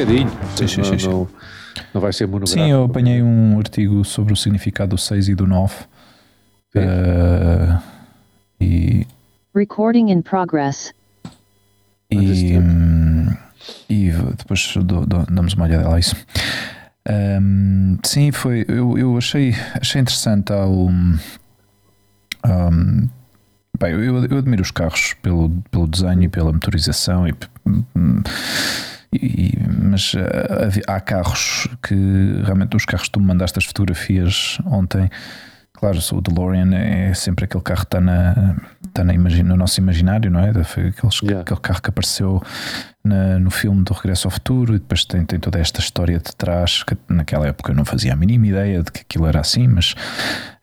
bocadinho. Sim, sim, sim, vai ser monográfico. Sim, eu apanhei um artigo sobre o significado do 6 e do 9. Uh, e, Recording in progress. e, e depois do- do- damos uma olhada lá a isso. Hum, sim, foi. Eu, eu achei, achei interessante ao. hum, bem, eu, eu admiro os carros pelo, pelo desenho e pela motorização e, hum, e- mas havia- há carros que realmente os carros que tu me mandaste as fotografias ontem claro, o DeLorean é sempre aquele carro que está, na, está na no nosso imaginário, não é? Foi aqueles- Yeah. aquele carro que apareceu na- no filme do Regresso ao Futuro e depois tem, tem toda esta história de trás que naquela época eu não fazia a mínima ideia de que aquilo era assim, mas eh,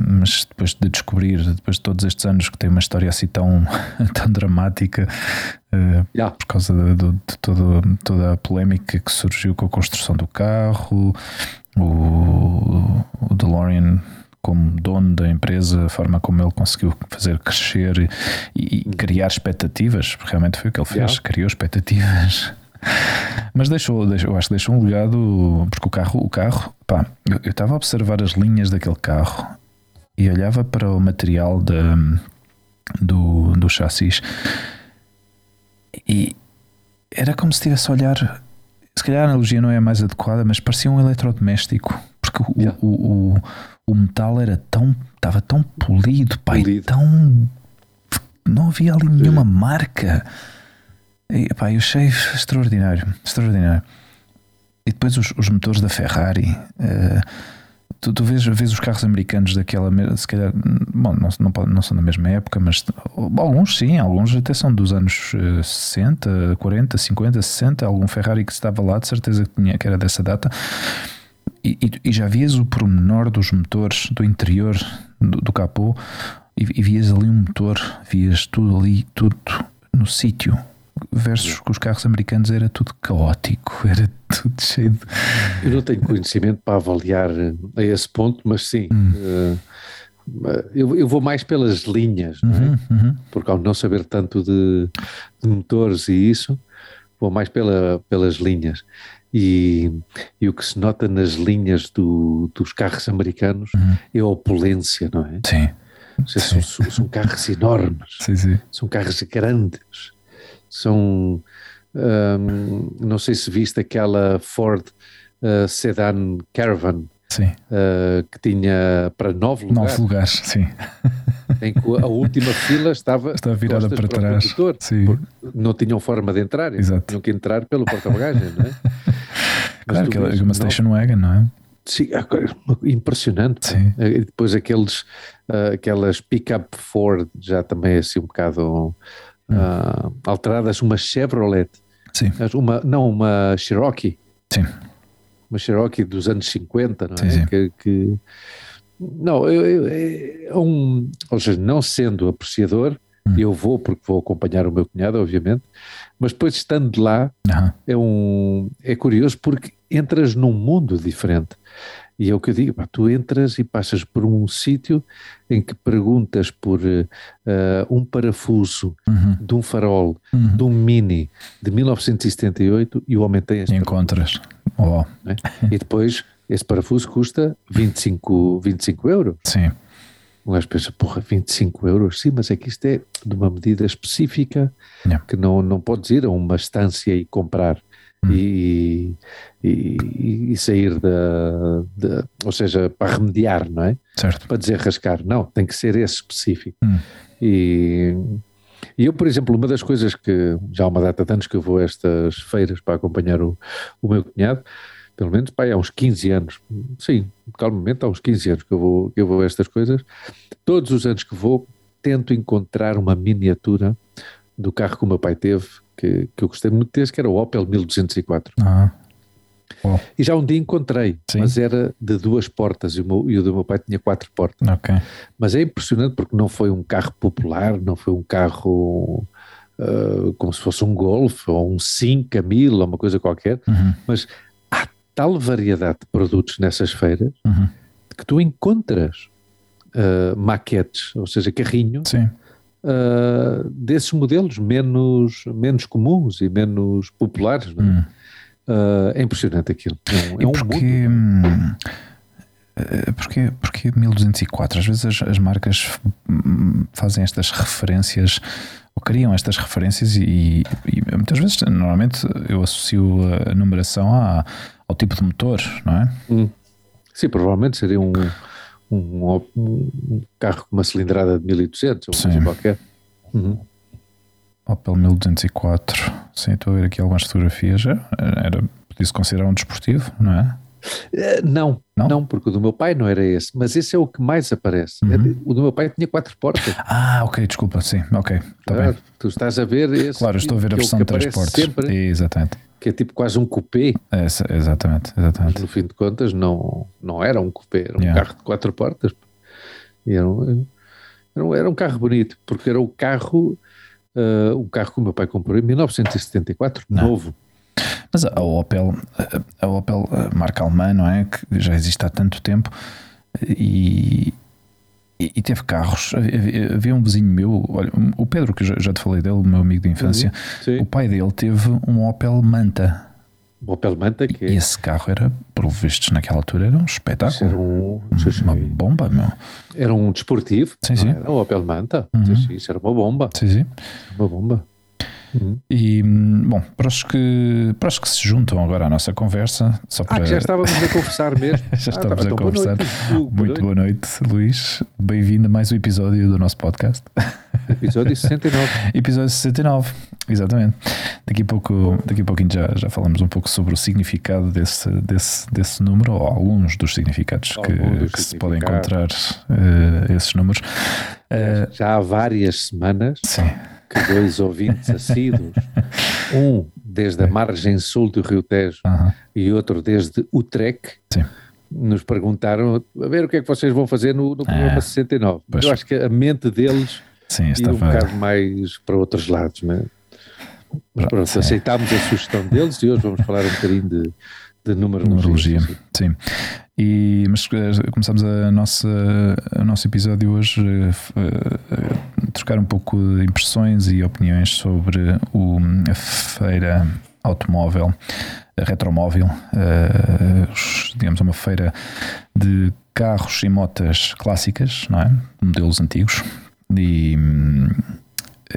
mas depois de descobrir, depois de todos estes anos que tem uma história assim tão, tão dramática, eh, Yeah. por causa de, de- de todo- toda a polémica que surgiu com a construção do carro, o, o DeLorean como dono da empresa, a forma como ele conseguiu fazer crescer e, e criar expectativas, porque realmente foi o que ele fez, Yeah. criou expectativas. Mas deixou, deixou, eu acho que deixou um legado, porque o carro, o carro, pá, eu estava a observar as linhas daquele carro e olhava para o material da, do, do chassis e era como se estivesse a olhar. Se calhar a analogia não é a mais adequada, mas parecia um eletrodoméstico, porque o, Yeah. o, o, o metal era tão. estava tão polido, e Polido. tão. não havia ali nenhuma marca. E, pá, eu achei extraordinário, extraordinário. E depois os, os motores da Ferrari. eh, tu, tu vês, vês os carros americanos daquela. Se calhar. Bom, não, não, não são da mesma época, mas alguns sim, alguns até são dos anos eh, 60, 40, 50, 60. Algum Ferrari que estava lá, de certeza que, tinha, que era dessa data. E, e- e já vias o pormenor dos motores, do interior do, do capô, e, e vias ali um motor, vias tudo ali, tudo no sítio. Versus com os carros americanos era tudo caótico, era tudo cheio de. Eu não tenho conhecimento para avaliar eh, a esse ponto, mas sim. Hum. eh, eu, eu vou mais pelas linhas, não é? Uhum, uhum. porque ao não saber tanto de, de motores e isso, vou mais pela, pelas linhas. E, e o que se nota nas linhas do- dos carros americanos é a opulência, não é? Sim, seja, São, são- são carros enormes, sim, sim. são carros grandes, são. hum, não sei se viste aquela Ford uh, Sedan Caravan uh, que tinha para nove lugares, nove lugares, sim. em que a última fila estava, Está virada para o trás. condutor, não tinham forma de entrar, Exato. tinham que entrar pelo porta-bagagens, não é? Claro vês, é uma station wagon, não é? Sim, agora, impressionante. Sim. pá. E depois aqueles, aquelas pick-up Ford, já também assim um bocado Hum. ah, alteradas, uma Chevrolet, Sim, uma, não, uma Cherokee, sim, uma Cherokee dos anos 50, não é? Sim, sim. Que, que- não, eu, eu- é um, ou seja, não sendo apreciador, Hum. eu vou porque vou acompanhar o meu cunhado, obviamente, mas depois estando lá, é, um, é curioso porque entras num mundo diferente. E é o que eu digo, pá, tu entras e passas por um sítio em que perguntas por eh, um parafuso Uhum. de um farol, Uhum. de um Mini de 1978 e o homem tem este E encontras. Oh, não é? E depois esse parafuso custa 25, 25 euros. sim, Um gajo pensa, porra, 25 euros? Sim, mas é que isto é de uma medida específica Yeah. que não, não podes ir a uma estância e comprar Hum. e, e, e sair da, da- Ou seja, para remediar, não é? certo. Para desenrascar. Não, tem que ser esse específico. Hum. E, e eu, por exemplo, uma das coisas que já há uma data de anos que eu vou a estas feiras para acompanhar o, o meu cunhado, pelo menos pá, há uns 15 anos, sim, calmamente há uns 15 anos que eu vou, que eu vou a estas coisas. Todos os anos que vou, tento encontrar uma miniatura do carro que o meu pai teve, que, que eu gostei muito desse, que era o Opel 1204. Ah, Oh, E já um dia encontrei, Sim. mas era de duas portas e o, meu- e o do meu pai tinha quatro portas. ok. Mas é impressionante porque não foi um carro popular, não foi um carro ah, como se fosse um Golf ou um 5000 ou uma coisa qualquer, Uhum, mas há tal variedade de produtos nessas feiras uhum. que tu encontras ah, maquetes, ou seja, carrinhos Sim. Ah, desses modelos menos, menos comuns e menos populares. é? Hum. Ah, é impressionante aquilo. É um, é E um porquê, mundo. porquê, porquê 1204? Às vezes as, as marcas hum, fazem estas referências ou criam estas referências e, e muitas vezes, normalmente, eu associo a numeração à, ao tipo de motor, não é? Hum. Sim, provavelmente seria um, um, um carro com uma cilindrada de 1200 ou Sim. qualquer. Uhum. Opel 1204. Sim, estou a ver aqui algumas fotografias. Era, era- podia-se considerar um desportivo, não é? Eh, Não, Não? não, porque o do meu pai não era esse, mas esse é o que mais aparece. Uhum. Era- O do meu pai tinha quatro portas. Ah, ok, desculpa, sim, ok, está Ah, bem. Tu estás a ver esse. Claro, estou a ver a é versão de três portas. Sempre, Exatamente. Que é tipo quase um coupé, Essa- exatamente, mas exatamente. no fim de contas não, não era um coupé, era um Yeah. carro de quatro portas. Era um, era um, era um carro bonito, porque era o carro, o carro que o meu pai comprou em 1974, Não. novo. Mas a Opel, a Opel, a marca alemã, não é? Que já existe há tanto tempo e, e, e teve carros. Havia, um vizinho meu, olha, o Pedro, que já, já te falei dele, o meu amigo de infância, Sim. o pai dele teve um Opel Manta. O Opel Manta, que E esse carro era, por vistos naquela altura, era um era espetáculo. um, Uma bomba, meu. era um desportivo. Sim, sim. Era o Opel Manta. Uhum. Isso era uma bomba. Sim, sim. Uma bomba. Uhum. E, hum, bom, para os, que, para os que se juntam agora à nossa conversa, só para. Ah, que já estávamos a conversar mesmo. Já Ah, tá, a então, boa conversar. noite, boa Muito noite. boa noite, Luís. Bem-vindo a mais um episódio do nosso podcast. Episódio 69. Episódio 69, exatamente. Daqui a, pouco, daqui a pouquinho já, já falamos um pouco sobre o significado desse, desse, desse número, ou alguns dos significados que, dos que se podem significados. encontrar eh, esses números. Eh, Já há várias semanas sim, dois ouvintes assíduos, um desde a margem sul do Rio Tejo aham, e outro desde Utrecht, sim. nos perguntaram a ver o que é que vocês vão fazer no, no programa Ah, 69. pois. Eu acho que a mente deles Sim, ia um bocado mais para outros lados, mas, mas pronto, aceitámos a sugestão deles e hoje vamos falar um bocadinho de, de numerologia. Numerologia, Sim. sim. E, mas eh, começamos a nossa, o nosso episódio hoje eh, eh, a trocar um pouco de impressões e opiniões sobre o, a feira automóvel, a retromóvel, os- digamos uma feira de carros e motas clássicas, não é? Modelos antigos. E hum,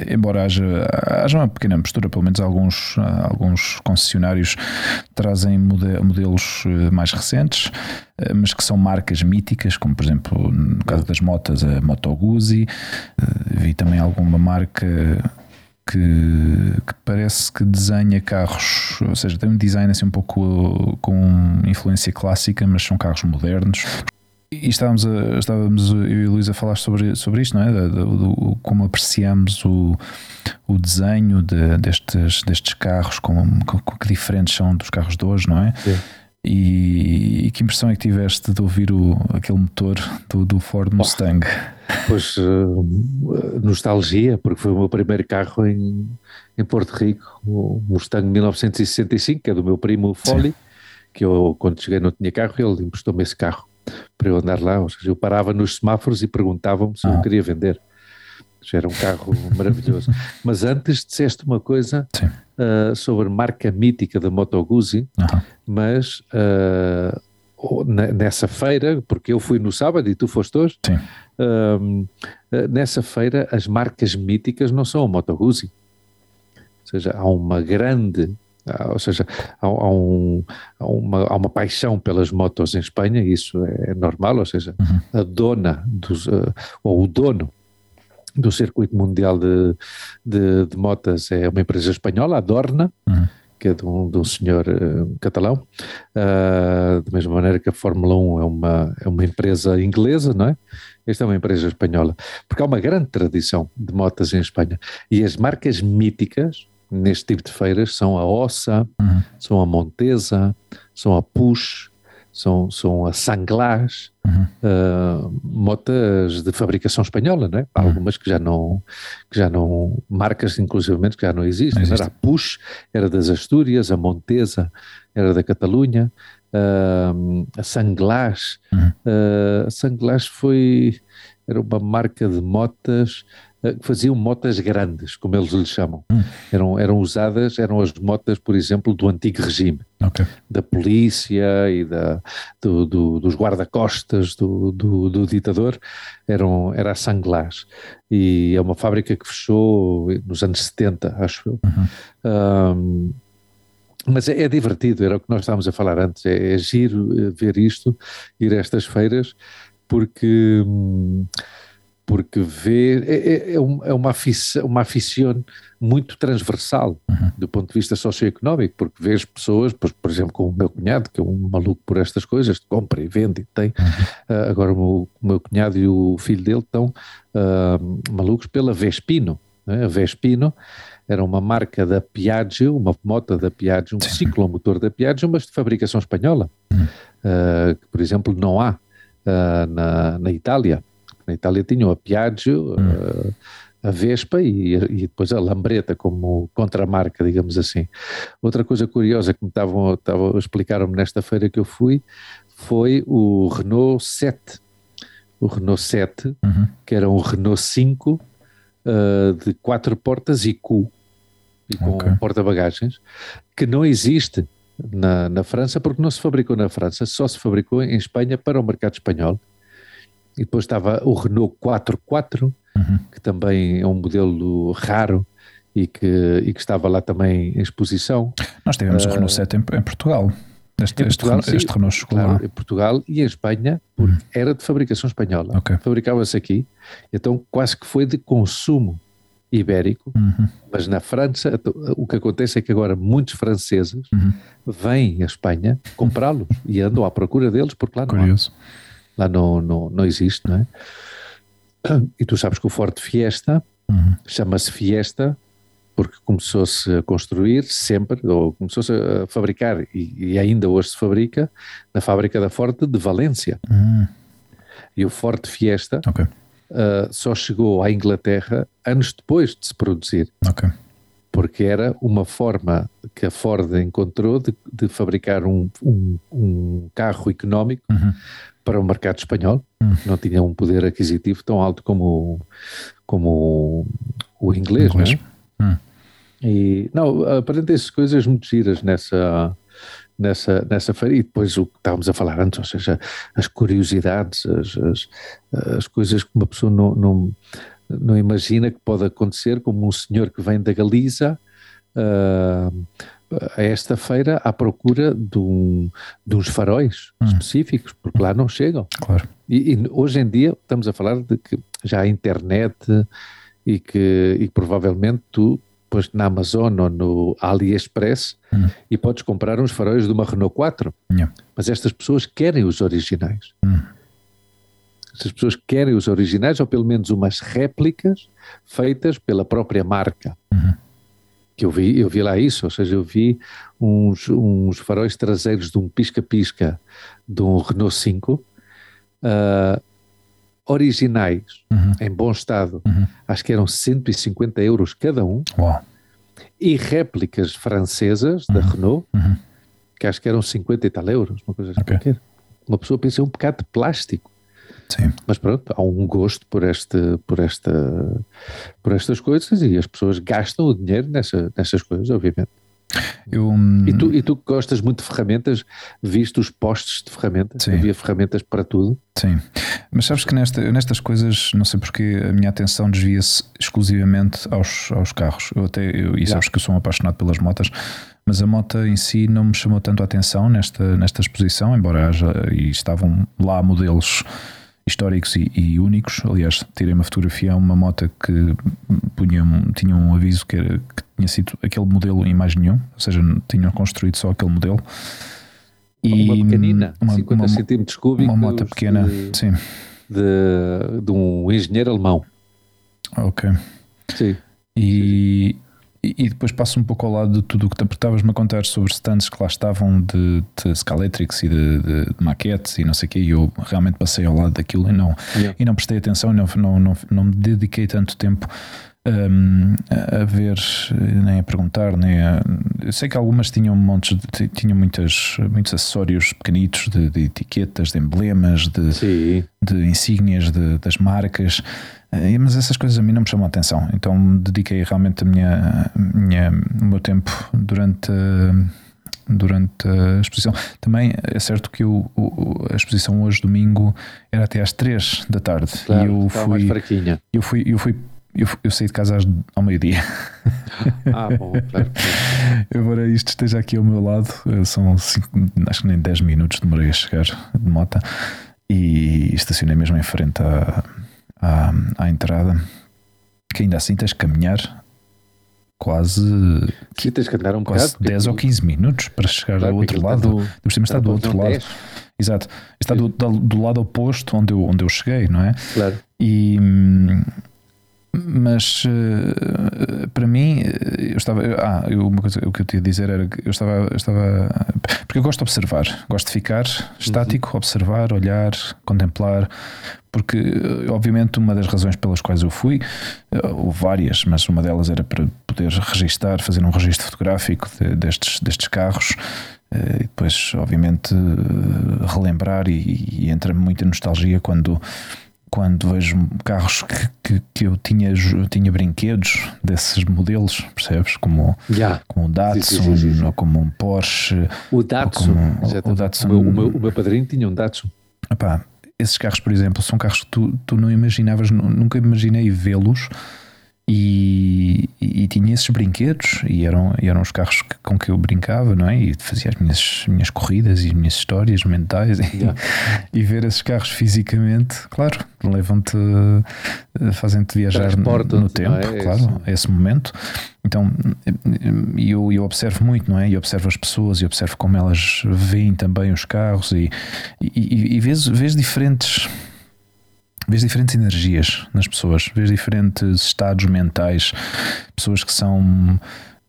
embora haja, haja uma pequena mistura, pelo menos alguns, alguns concessionários trazem mode- modelos eh, mais recentes, eh, mas que são marcas míticas, como por exemplo no caso das motas, a Moto Guzzi, Eh, vi também alguma marca que, que parece que desenha carros, ou seja, tem um design assim um pouco com influência clássica, mas são carros modernos. E estávamos, a, estávamos eu e o Luís a falar sobre, sobre isto, não é? Do, do- como apreciamos o, o desenho de- destes, destes carros, como, com- com que diferentes são dos carros de hoje, não é? Sim. E, e que impressão é que tiveste de ouvir o, aquele motor do, do Ford Mustang? Pois, eh, nostalgia, porque foi o meu primeiro carro em, em Porto Rico, o Mustang 1965, que é do meu primo Foley, que eu, quando cheguei, não tinha carro, ele emprestou-me esse carro para eu andar lá. Eu parava nos semáforos e perguntavam-me se Ah. eu queria vender. Já era um carro maravilhoso. Mas antes disseste uma coisa eh, sobre marca mítica da Moto Guzzi, mas ne- nessa feira, porque eu fui no sábado e tu foste hoje, eh, nessa feira as marcas míticas não são a Moto Guzzi. Ou seja, há uma grande, ou seja, há, há um- há uma, há uma paixão pelas motos em Espanha, e isso é normal, ou seja, Uhum. a dona dos, eh, ou o dono do circuito mundial de, de, de motas é uma empresa espanhola, a Dorna, Uhum. que é de um, de um senhor eh, catalão, Ah, da mesma maneira que a Fórmula 1 é uma, é uma empresa inglesa, não é? Esta é uma empresa espanhola, porque há uma grande tradição de motas em Espanha e as marcas míticas neste tipo de feiras são a Ossa, Uhum. são a Montesa, são a Push, são, são a Sanglás, Uhum. ah, motas de fabricação espanhola, não é? Há Uhum. Algumas que já não, que já não, marcas inclusivamente que já não existem. Não era? A Push era das Astúrias, a Montesa era da Catalunha, ah, a Sanglás, Uhum. ah, a Sanglás foi, era uma marca de motas que faziam motas grandes, como eles lhe chamam. Hum. Eram, eram usadas, eram as motas, por exemplo, do antigo regime Ok. da polícia e da, do- do- dos guarda-costas do, do, do ditador, eram, era a Sanglás. E é uma fábrica que fechou nos anos 70, acho eu. Uhum. Ahm, mas é, é divertido, era o que nós estávamos a falar antes, é, é giro eh, ver isto, ir a estas feiras, porque, hum, porque ver, é, é- é é uma, afici, uma aficione muito transversal Uhum. do ponto de vista socioeconómico, porque vês pessoas, por, por exemplo, como o meu cunhado, que é um maluco por estas coisas, compra e vende e tem, ah, agora o meu, o meu cunhado e o filho dele estão ah, malucos pela Vespino, né? a Vespino era uma marca da Piaggio, uma moto da Piaggio, um Sim. ciclomotor da Piaggio, mas de fabricação espanhola, Hum. ah, que por exemplo não há na, na Itália. Na Itália tinham a Piaggio, ah, a Vespa e, e depois a Lambreta como contramarca, digamos assim. Outra coisa curiosa que me estavam, estavam explicaram-me nesta feira que eu fui foi o Renault 7. O Renault 7, Uhum. que era um Renault 5 ah, de quatro portas e cu e com Ok. porta-bagagens, que não existe na, na França porque não se fabricou na França, só se fabricou em Espanha para o mercado espanhol. E depois estava o Renault 44, Uhum. que também é um modelo raro e que, e que estava lá também em exposição. Nós tivemos o Ah, Renault 7 em, em Portugal. Este, Em este, Portugal, Renault- este sim, Renault chegou Claro, em Portugal e em Espanha, porque era de fabricação espanhola. Ok. Fabricava-se aqui, então quase que foi de consumo ibérico, Uhum. mas na França então, o que acontece é que agora muitos franceses Uhum. vêm à Espanha comprá-los e andam à procura deles porque lá não, há, Curioso. Lá não, não, não existe, não é? E tu sabes que o Forte Fiesta Uhum. chama-se Fiesta porque começou-se a construir sempre, ou começou-se a fabricar e, e ainda hoje se fabrica na fábrica da Forte de Valência. Uhum. E o Forte Fiesta Ok. ah, só chegou à Inglaterra anos depois de se produzir, Ok. Porque era uma forma que a Ford encontrou de, de fabricar um, um- um carro económico Uhum. para o mercado espanhol, Hum. que não tinha um poder aquisitivo tão alto como, como o, o inglês, não é? Inglês. Hum. E, não, aparecem coisas muito giras nessa, nessa, nessa feira. E depois o que estávamos a falar antes, ou seja, as curiosidades, as, as, as coisas que uma pessoa não, não, não imagina que pode acontecer, como um senhor que vem da Galiza ah, a esta feira à procura de, um, de uns faróis Hum. específicos, porque lá não chegam. Claro. E, e hoje em dia estamos a falar de que já há internet e que e provavelmente tu pões na Amazon ou no AliExpress Hum. e podes comprar uns faróis de uma Renault 4. Yeah. Mas estas pessoas querem os originais. Hum. Estas pessoas querem os originais ou pelo menos umas réplicas feitas pela própria marca. Uhum. Que eu vi, eu vi lá isso, ou seja, eu vi uns, uns faróis traseiros de um pisca-pisca de um Renault 5 ah, originais, Uhum. em bom estado, Uhum. acho que eram 150 euros cada um, Uau. e réplicas francesas da Renault, Uhum. que acho que eram 50 e tal euros, uma coisa assim Ok. qualquer. Uma pessoa pensa é um bocado de plástico. Sim. Mas pronto, há um gosto por, este, por, esta, por estas coisas e as pessoas gastam o dinheiro nessa, nessas coisas, obviamente. Eu, hum, E tu, e tu gostas muito de ferramentas, viste os postos de ferramentas? Sim. Havia ferramentas para tudo. Sim, mas sabes que nesta, nestas coisas, não sei porque a minha atenção desvia-se exclusivamente aos, aos carros. Eu até, eu, e sabes que eu sou um apaixonado pelas motas, mas a moto em si não me chamou tanto a atenção nesta, nesta exposição, embora haja e estavam lá modelos históricos e, e únicos. Aliás, tirei uma fotografia a uma moto que punha, um- tinha um aviso que, era, que tinha sido aquele modelo em mais nenhum, ou seja, tinham construído só aquele modelo. uma pequenina, uma, 50 uma, centímetros cúbicos. uma moto pequena, de, sim. de, de um engenheiro alemão. Ok. Sim. E, e, e, depois passo um pouco ao lado de tudo o que estavas-me a contar sobre stands que lá estavam de, de Scaletrix e de, de, de, maquetes e não sei o quê, e eu realmente passei ao lado daquilo e não, yeah. e não prestei atenção, não, não, não, não me dediquei tanto tempo um, a ver, nem a perguntar, nem a. Eu sei que algumas tinham montes de, tinham muitas, muitos acessórios pequenitos de, de etiquetas, de emblemas, de, de insígnias das marcas, mas essas coisas a mim não me chamam a atenção. Então dediquei realmente a minha, minha, o meu tempo durante. durante a exposição. Também é certo que eu, a exposição hoje, domingo, era até às 3 da tarde. Claro, e eu fui, mais fraquinha. Eu fui, eu fui eu, eu saí de casa ao meio-dia. Ah, bom, claro. Embora isto esteja aqui ao meu lado, eh, são cinco, acho que nem 10 minutos demorei a chegar de moto e estacionei mesmo em frente à, à, à entrada. Que ainda assim tens que caminhar quase. Sim, tens que andar um quase bocado. 10 ou 15 minutos para chegar claro, ao outro lado. Está do, está do outro lado. 10. Exato. Está do, do, lado oposto onde eu, onde eu cheguei, não é? Claro. E hum, mas uh, para mim eh, eu estava ah eu, uma coisa o que eu tinha a dizer era que eu estava eu estava porque eu gosto de observar gosto de ficar estático uhum. observar olhar contemplar porque eh, obviamente uma das razões pelas quais eu fui ou várias mas uma delas era para poder registar fazer um registro fotográfico de, destes destes carros e depois obviamente relembrar e, e entra muita nostalgia quando quando vejo carros que, que, que, eu tinha, tinha brinquedos desses modelos, percebes? Como, yeah. como o Datsun sim, sim, sim, ou como um Porsche. O Datsun. Como, o, Datsun. O, meu, o meu padrinho tinha um Datsun. Epá, esses carros, por exemplo, são carros que tu, tu não imaginavas, nunca imaginei vê-los e, e, e, tinha esses brinquedos e eram, e eram os carros que, com que eu brincava, não é? E fazia as minhas, minhas corridas e as minhas histórias mentais yeah. e, e, ver esses carros fisicamente, claro, levam-te, fazem-te viajar no, no tempo, é? claro, a esse momento. Então eu, eu observo muito, não é? E observo as pessoas e observo como elas veem também os carros e, e, e vês, vês diferentes vês diferentes energias nas pessoas, vês diferentes estados mentais, pessoas que são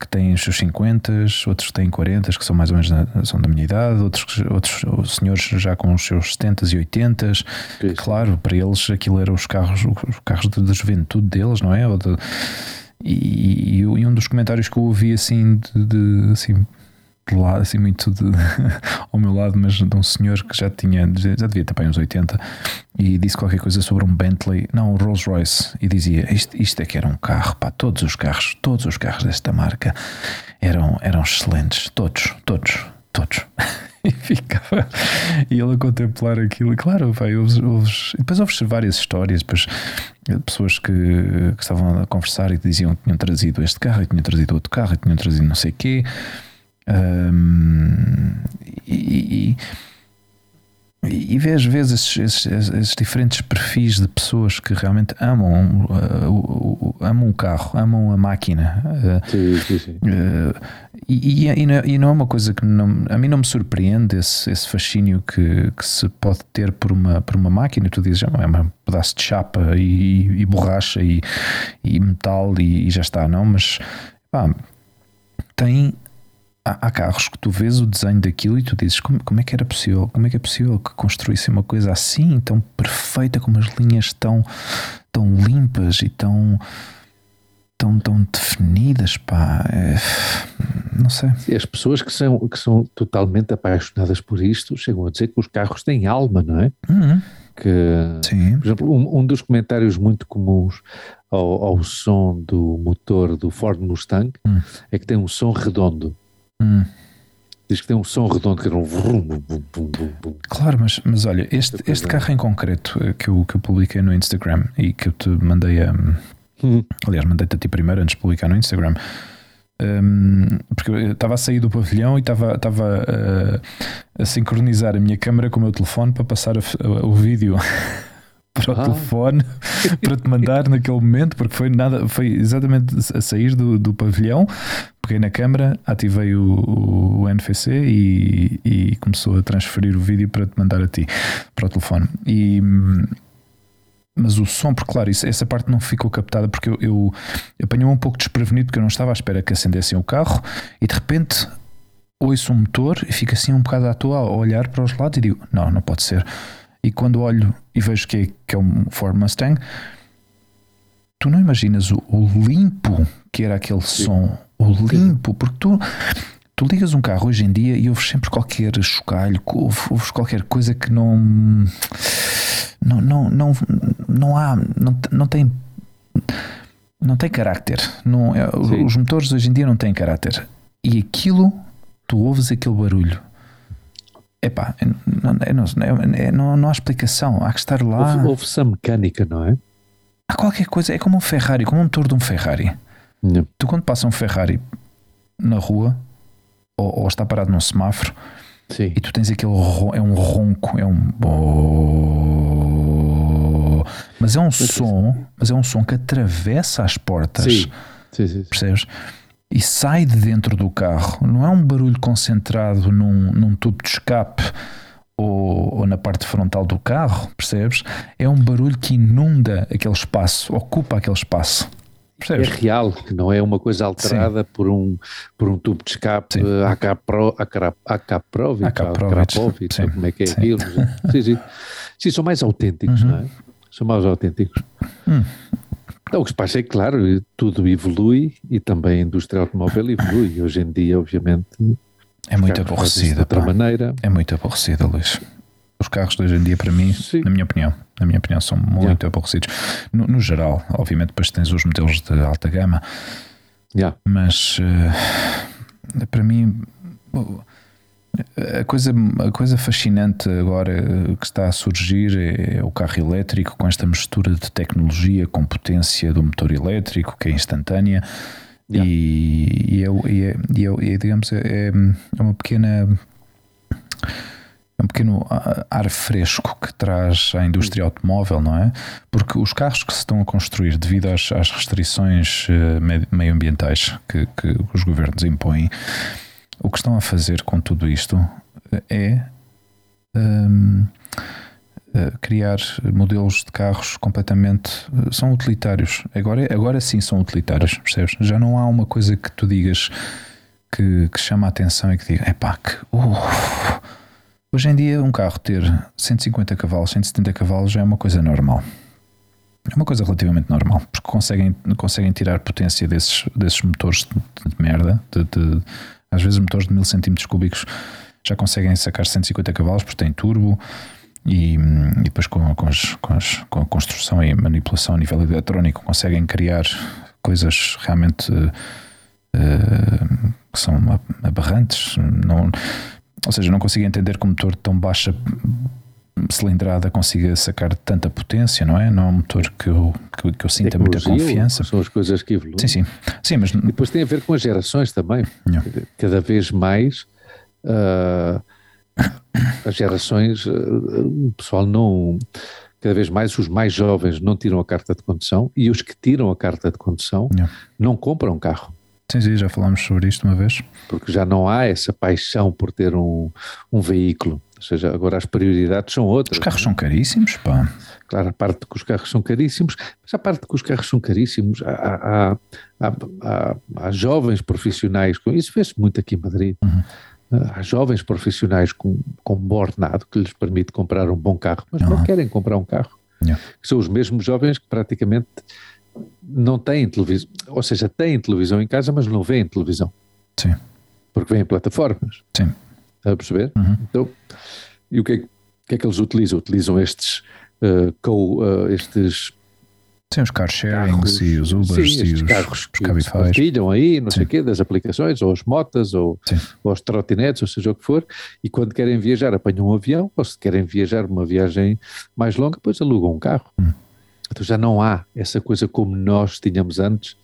que têm os seus 50, outros que têm 40, que são mais ou menos são da minha idade, outros, outros senhores já com os seus 70 e 80. Claro, para eles aquilo eram os carros, os carros de, de juventude deles, não é? De, e, e, um dos comentários que eu ouvi assim de, de assim de lado, assim muito de, ao meu lado, mas de um senhor que já tinha, já devia ter uns 80, e disse qualquer coisa sobre um Bentley, não, um Rolls Royce, e dizia: isto, isto é que era um carro, pá, todos os carros, todos os carros desta marca eram, eram excelentes, todos, todos, todos. e ficava e ele a contemplar aquilo, e claro, vai, ouves, ouves, depois ouves várias histórias, depois pessoas que, que, estavam a conversar e diziam que tinham trazido este carro, e tinham trazido outro carro, e tinham trazido não sei o quê. Um, e, e, e vês, vês esses, esses, esses, diferentes perfis de pessoas que realmente amam, uh, amam o carro, amam a máquina. Uh, sim, sim, sim. Uh, e, e, e, não é uma coisa que não, a mim não me surpreende esse, esse fascínio que, que, se pode ter por uma, por uma máquina. Tu dizes, é um pedaço de chapa e, borracha e, metal e, já está, não? Mas pá, tem há, há, carros que tu vês o desenho daquilo e tu dizes como, como é que era possível, como é que é possível que construísse uma coisa assim, tão perfeita, com as linhas tão, tão limpas e tão tão, tão definidas, pá. É, não sei. As pessoas que são, que são totalmente apaixonadas por isto chegam a dizer que os carros têm alma, não é? Uhum. Que, Sim. por exemplo, um, um, dos comentários muito comuns ao, ao som do motor do Ford Mustang uhum. é que tem um som redondo. Hum. Diz que tem um som redondo que era um vrum, bum, bum, bum, Claro, mas, mas olha, este, este carro em concreto eh, que eu, que eu publiquei no Instagram e que eu te mandei a. Hum. Aliás, mandei-te a ti primeiro antes de publicar no Instagram. Um, porque eu estava a sair do pavilhão e estava, estava a, a sincronizar a minha câmera com o meu telefone para passar a, a, o vídeo para o ah. telefone para te mandar naquele momento, porque foi nada, foi exatamente a sair do, do pavilhão, peguei na câmera, ativei o, o NFC e, e, começou a transferir o vídeo para te mandar a ti para o telefone. E mas o som, porque claro, isso, essa parte não ficou captada porque eu, eu apanhei-me um pouco desprevenido porque eu não estava à espera que acendessem o carro e de repente ouço um motor e fico assim um bocado à toa a olhar para os lados e digo: não, não pode ser. E quando olho e vejo que é, que é um Ford Mustang, tu não imaginas o, o limpo que era aquele Sim. som, o limpo, porque tu. Tu ligas um carro hoje em dia e ouves sempre qualquer chocalho, ouves qualquer coisa que não. Não, não, não, não há. Não, não tem. Não tem caráter. Não, é, os motores hoje em dia não têm caráter. E aquilo, tu ouves aquele barulho. Epá, não, não, é, não, não há explicação. Há que estar lá. Ouve-se a mecânica, não é? Há qualquer coisa. É como um Ferrari, como um motor de um Ferrari. Não. Tu, quando passa um Ferrari na rua, ou, ou está parado num semáforo Sim. e tu tens aquele é um ronco, é um mas é um som, mas é um som que atravessa as portas. Sim. Sim, sim, percebes? E sai de dentro do carro. Não é um barulho concentrado num, num tubo de escape ou, ou, na parte frontal do carro, percebes? É um barulho que inunda aquele espaço, ocupa aquele espaço. Percebes? É real, que não é uma coisa alterada por um, por um tubo de escape AK-Provic, como é que é sim. aquilo. sim, sim. sim, são mais autênticos, uhum. não é? São mais autênticos. Hum. Então, o que se passa é que, claro, tudo evolui e também a indústria automóvel evolui. Hoje em dia, obviamente, é muito aborrecida. De outra pá. maneira. É muito aborrecida, Luís os carros de hoje em dia, para mim, Sim. na minha opinião, na minha opinião, são muito yeah. aborrecidos. No, no, geral, obviamente, depois tens os modelos de alta gama, yeah. mas uh, para mim a coisa, a coisa fascinante agora que está a surgir é o carro elétrico com esta mistura de tecnologia com potência do motor elétrico que é instantânea. Yeah. E, e, é, e, é, e, é, digamos, é, é uma pequena um pequeno ar fresco que traz à indústria automóvel, não é? Porque os carros que se estão a construir devido às, às restrições eh, meioambientais que, que, os governos impõem, o que estão a fazer com tudo isto é um, eh, criar modelos de carros completamente eh, são utilitários. Agora, agora sim são utilitários, percebes? Já não há uma coisa que tu digas que, que chama a atenção e que diga, é que. Hoje em dia, um carro ter 150 cavalos, 170 cavalos já é uma coisa normal. É uma coisa relativamente normal, porque conseguem, conseguem tirar potência desses, desses motores de, de merda. De, de, às vezes, motores de 1000 cm cúbicos já conseguem sacar 150 cavalos porque têm turbo. E, e depois, com, com, as, com, as, com, a construção e manipulação a nível eletrónico, conseguem criar coisas realmente uh, que são aberrantes. Não ou seja, não consigo entender como um motor de tão baixa cilindrada consiga sacar tanta potência, não é? Não é um motor que eu, que, que eu sinta muita confiança. São as coisas que evoluem. Sim, sim. sim mas... E depois tem a ver com as gerações também. Não. Cada vez mais uh, as gerações, uh, o pessoal não. Cada vez mais os mais jovens não tiram a carta de condução e os que tiram a carta de condução não, não compram carro. Sim, sim, já falámos sobre isto uma vez. Porque já não há essa paixão por ter um, um veículo. Ou seja, agora as prioridades são outras. Os carros são caríssimos, pá. Claro, a parte que os carros são caríssimos, mas a parte que os carros são caríssimos, há, há, há, há jovens profissionais, com isso vê-se muito aqui em Madrid, uhum. há jovens profissionais com, com bornado que lhes permite comprar um bom carro, mas uhum. não querem comprar um carro. Yeah. São os mesmos jovens que praticamente não têm televisão, ou seja, têm televisão em casa, mas não veem televisão. Sim. Porque vêm plataformas. Sim. Está a perceber? Uhum. Então, e o que, é, que é que eles utilizam? Utilizam estes, uh, co, uh, estes Sim, os car sharings e os Ubers sim, e os carros que partilham aí, não sim. sei o quê, das aplicações, ou as motas, ou, ou as trotinetes, ou seja o que for, e quando querem viajar apanham um avião, ou se querem viajar uma viagem mais longa, depois alugam um carro. Hum. Então já não há essa coisa como nós tínhamos antes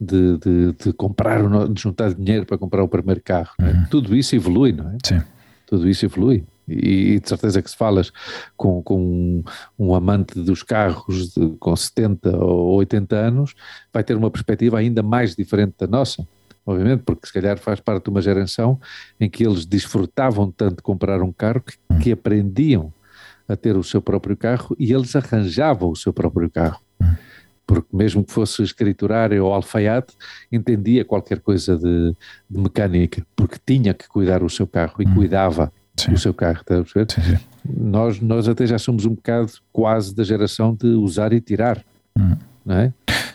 de, de, de comprar, de juntar dinheiro para comprar o primeiro carro. É? Uhum. Tudo isso evolui, não é? Sim. Tudo isso evolui. E, e de certeza que se falas com, com um, um amante dos carros de, com 70 ou 80 anos, vai ter uma perspectiva ainda mais diferente da nossa obviamente, porque se calhar faz parte de uma geração em que eles desfrutavam tanto de comprar um carro que, que aprendiam a ter o seu próprio carro e eles arranjavam o seu próprio carro. Porque mesmo que fosse escriturário ou alfaiate, entendia qualquer coisa de, de mecânica, porque tinha que cuidar o seu carro e hum. cuidava sim. do seu carro, está a perceber? Sim, sim. Nós, nós até já somos um bocado quase da geração de usar e tirar, hum. não é?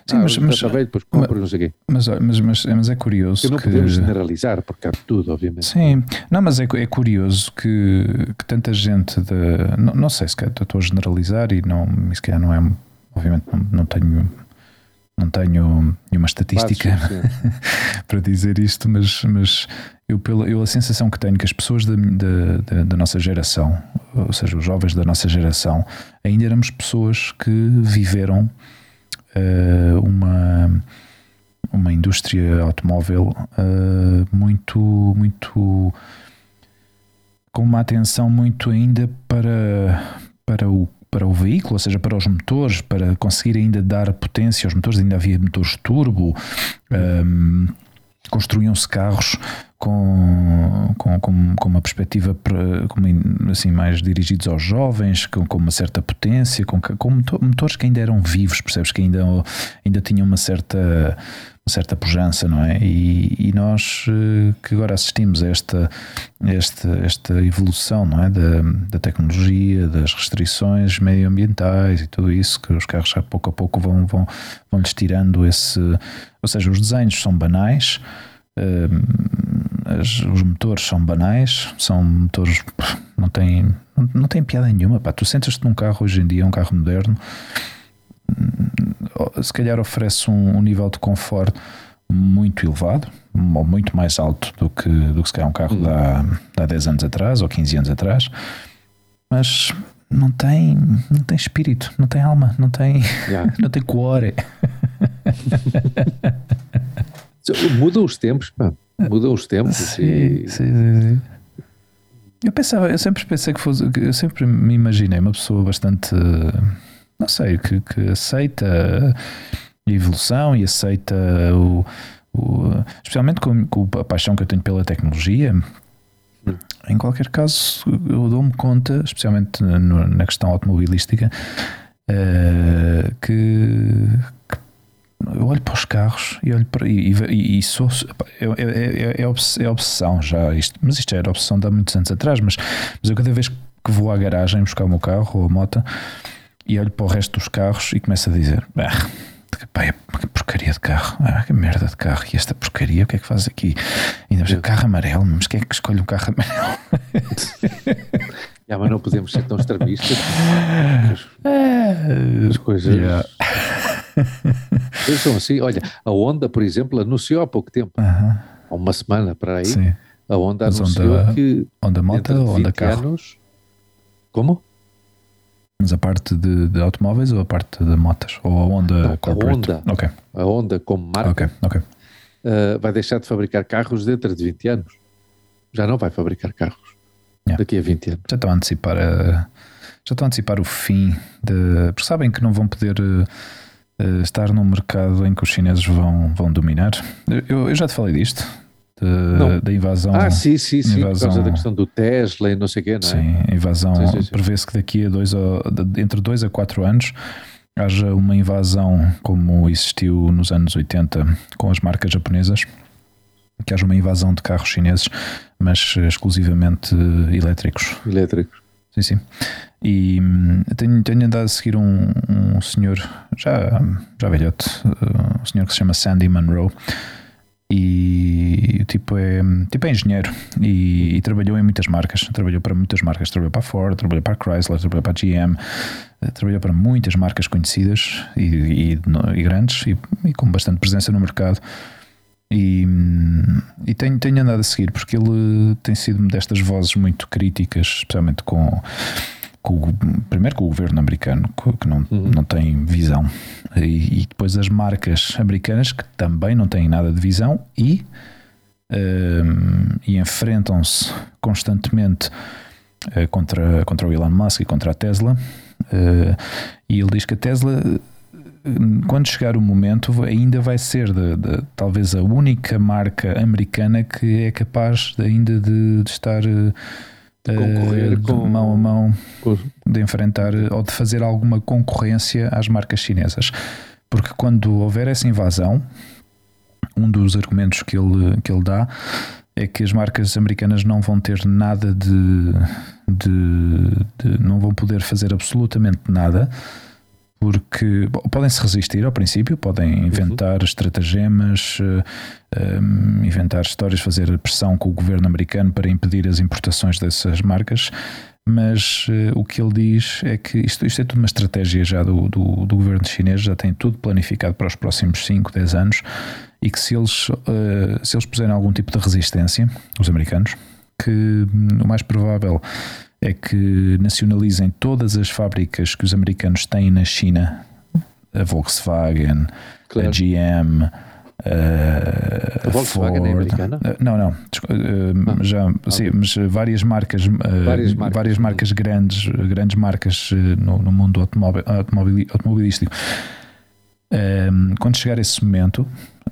Sim, ah, mas, mas, velho, depois compro, não sei quê. Mas, mas, mas, mas é curioso. Que não que... podemos generalizar, porque há tudo, obviamente. Sim, não, mas é, é curioso que, que tanta gente. De, não, não sei se estou a generalizar e não, se calhar não é. Obviamente não, não tenho não tenho nenhuma estatística para dizer isto, mas, mas eu, pela, eu a sensação que tenho que as pessoas da, da, da, nossa geração, ou seja, os jovens da nossa geração, ainda éramos pessoas que viveram uh, uma, uma indústria automóvel uh, muito, muito com uma atenção muito ainda para, para o para o veículo, ou seja, para os motores, para conseguir ainda dar potência aos motores, ainda havia motores turbo, um, construíam-se carros com, com, com, uma perspectiva assim, mais dirigidos aos jovens, com, com uma certa potência, com, com motores que ainda eram vivos, percebes? Que ainda, ainda tinham uma certa certa pujança, não é? E, e, nós eh, que agora assistimos a esta, esta, esta evolução, não é? Da, da tecnologia, das restrições medioambientais e tudo isso, que os carros já pouco a pouco vão, vão, vão lhes tirando esse. Ou seja, os desenhos são banais. Eh, as, os motores são banais, são motores não têm, não, não têm piada nenhuma. Pá. Tu sentas-te num carro hoje em dia, um carro moderno, se calhar oferece um, um, nível de conforto muito elevado, ou muito mais alto do que, do que se calhar um carro de há, de há 10 anos atrás ou 15 anos atrás, mas não tem, não tem espírito, não tem alma, não tem, yeah. não tem cuore. Mudam os tempos, pá. mudam os tempos. Sim, e... sim, sim, sim. Eu pensava, eu sempre pensei que fosse, eu sempre me imaginei uma pessoa bastante não sei, que, que aceita a evolução e aceita o, o especialmente com, com, a paixão que eu tenho pela tecnologia. Em qualquer caso, eu dou-me conta, especialmente no, na questão automobilística, uh, que, que, eu olho para os carros e olho para e, e, e sou é, é, é, é, obsessão já isto, mas isto já era obsessão de há muitos anos atrás, mas, mas eu cada vez que vou à garagem buscar o meu carro ou a moto e olho para o resto dos carros e começo a dizer: ah, pá, é que porcaria de carro, ah, que merda de carro, e esta porcaria, o que é que faz aqui? Ainda mais carro amarelo, mas quem é que escolhe um carro amarelo? yeah, mas não podemos ser tão extremistas. As coisas. Yeah. são assim, olha, a Honda, por exemplo, anunciou há pouco tempo, uh -huh. há uma semana para aí, Sim. a Honda mas anunciou Honda, que. Honda moto ou Honda carro? Anos, como? Mas a parte de, de, automóveis ou a parte de motas? Ou a Honda Não, Corporate? A Honda, okay. a Honda como marca okay, okay. Uh, vai deixar de fabricar carros dentro de 20 anos. Já não vai fabricar carros yeah. daqui a 20 anos. Já estão a antecipar, a, já estão a antecipar o fim de. Porque sabem que não vão poder. Uh, estar num mercado em que os chineses vão, vão dominar. Eu, eu já te falei disto, da invasão. Ah, sim, sim, sim, invasão, por causa da questão do Tesla e não sei o quê, não é? Sim, a invasão. Prevê-se que daqui a dois, entre dois a quatro anos haja uma invasão como existiu nos anos 80 com as marcas japonesas, que haja uma invasão de carros chineses, mas exclusivamente elétricos. Elétricos. Sim, sim. E hum, tenho, tenho andado a seguir um, um senhor, já, já velhote, uh, um senhor que se chama Sandy Monroe e tipo é, tipo é engenheiro e, e, trabalhou em muitas marcas. Trabalhou para muitas marcas. Trabalhou para a Ford, trabalhou para a Chrysler, trabalhou para a GM, eh, trabalhou para muitas marcas conhecidas e, e, e grandes e, com bastante presença no mercado. E, e tenho, tenho andado a seguir porque ele tem sido destas vozes muito críticas, especialmente com com, primeiro com o governo americano, que não, uhum. não tem visão, e, e, depois as marcas americanas que também não têm nada de visão e, um, e enfrentam-se constantemente uh, contra, contra o Elon Musk e contra a Tesla. Uh, e ele diz que a Tesla, quando chegar o momento, ainda vai ser de, de, talvez a única marca americana que é capaz ainda de, de estar. De concorrer uh, com, mão a mão, com... de enfrentar ou de fazer alguma concorrência às marcas chinesas. Porque quando houver essa invasão, um dos argumentos que ele, que ele dá é que as marcas americanas não vão ter nada de, de, de não vão poder fazer absolutamente nada porque podem se resistir ao princípio, podem uhum. inventar uhum. estratagemas, um, eh, inventar histórias, fazer pressão com o governo americano para impedir as importações dessas marcas. Mas uh, o que ele diz é que isto, isto é tudo uma estratégia já do, do, do, governo chinês, já tem tudo planificado para os próximos 5, 10 anos e que se eles, uh, se eles puserem algum tipo de resistência, os americanos, que hum, o mais provável é que nacionalizem todas as fábricas que os americanos têm na China, a Volkswagen, claro. a GM, a, a Volkswagen Ford. é americana? Não, não. Ah, já, ah, sim, mas várias marcas, várias marcas, várias marcas grandes, grandes marcas no, no mundo automobil, automobilístico. Quando chegar esse momento,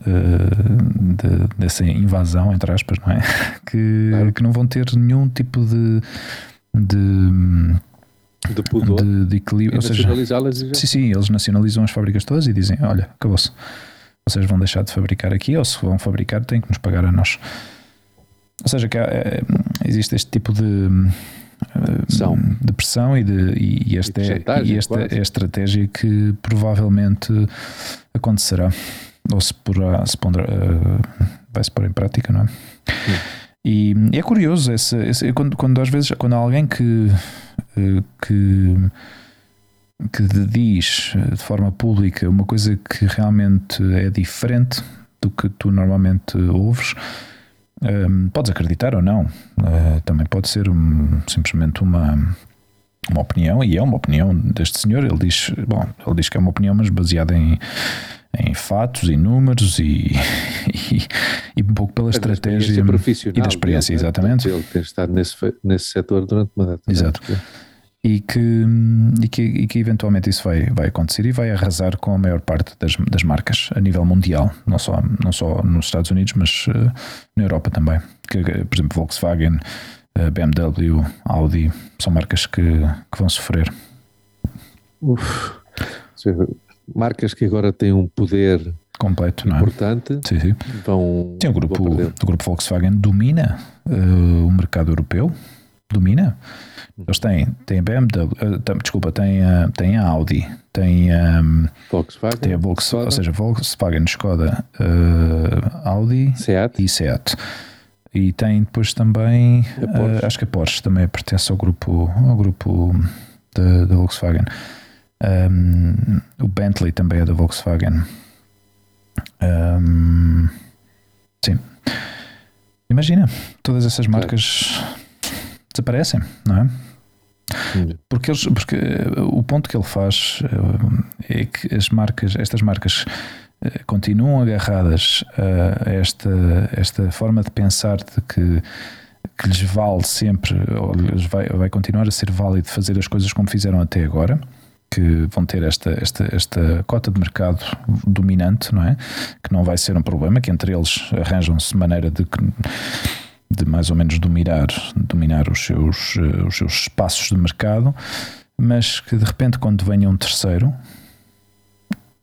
de, dessa invasão, entre aspas, não é? Que, claro. que não vão ter nenhum tipo de de de pudor de, de equilíbrio. Ou seja, sim, sim, eles nacionalizam as fábricas todas e dizem: Olha, acabou-se. Vocês vão deixar de fabricar aqui, ou se vão fabricar, têm que nos pagar a nós. Ou seja, que há, é, existe este tipo de, São. de pressão e, de, e, esta, é, e esta é a estratégia que provavelmente acontecerá, ou se, porá, se pondrá, uh, vai se pôr em prática, não é? Sim. E, é curioso esse, esse, quando, quando às vezes quando há alguém que, eh, que, que diz de forma pública uma coisa que realmente é diferente do que tu normalmente ouves, um, ehm, podes acreditar ou não. Uh, também pode ser um, simplesmente uma, uma opinião, e é uma opinião deste senhor. Ele diz, bom, ele diz que é uma opinião, mas baseada em em fatos e números e, e, e, um pouco pela estratégia e da experiência, dele, exatamente. Ele tem estado nesse, nesse setor durante uma data. Exato. E que, e, que, e que eventualmente isso vai, vai acontecer e vai arrasar com a maior parte das, das marcas a nível mundial, não só, não só nos Estados Unidos, mas uh, na Europa também. Que, por exemplo, Volkswagen, uh, eh, BMW, Audi, são marcas que, que vão sofrer. Uf marcas que agora têm um poder completo, importante, sim, sim. vão. Sim, o grupo, o grupo Volkswagen domina uh, o mercado europeu, domina. Eles têm, têm BMW, uh, desculpa, têm, uh, têm a Audi, têm, um, Volkswagen, tem a Volkswagen, ou seja, Volkswagen, Skoda, uh, Audi Seat. e Seat. E tem depois também, acho que a Porsche também pertence ao grupo, ao grupo da Volkswagen. Um, o Bentley também é da Volkswagen. Um, sim. Imagina, todas essas marcas desaparecem, não é? Porque, eles, porque o ponto que ele faz eh, é que as marcas, estas marcas eh, continuam agarradas a esta, esta forma de pensar de que, que lhes vale sempre, ou lhes vai, vai continuar a ser válido fazer as coisas como fizeram até agora que vão ter esta, esta, esta cota de mercado dominante, não é? Que não vai ser um problema, que entre eles arranjam-se maneira de, de mais ou menos dominar, dominar os, seus, eh, os seus espaços de mercado, mas que de repente, quando venha um terceiro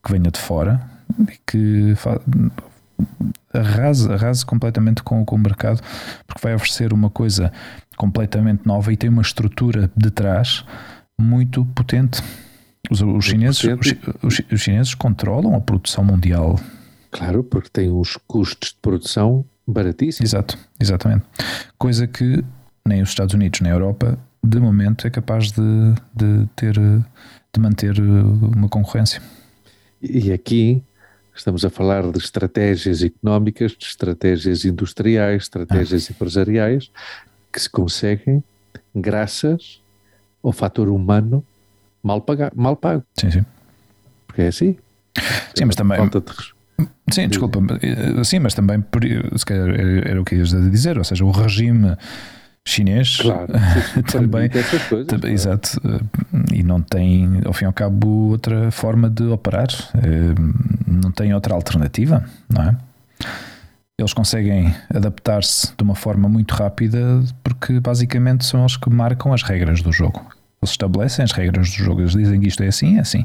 que venha de fora e que arrase, arrase completamente com, com o mercado, porque vai oferecer uma coisa completamente nova e tem uma estrutura de trás muito potente. Os, os chineses, os, os, chineses controlam a produção mundial. Claro, porque têm os custos de produção baratíssimos. Exato, exatamente. Coisa que nem os Estados Unidos nem a Europa, de momento, é capaz de, de ter de manter uma concorrência. E aqui estamos a falar de estratégias económicas, de estratégias industriais, estratégias ah. empresariais que se conseguem graças ao fator humano mal, pagar, mal pago. Sim, sim. Porque é assim. Sim, mas também. De... Sim, desculpa, eh, sim, mas também se calhar era o que ias dizer, ou seja, o regime chinês claro, também, coisas, também claro. exato, eh, e não tem, ao fim e ao cabo, outra forma de operar, eh, não tem outra alternativa, não é? eles conseguem adaptar-se de uma forma muito rápida porque basicamente são eles que marcam as regras do jogo. Eles estabelecem as regras do jogo, eles dizem que isto é assim, é assim.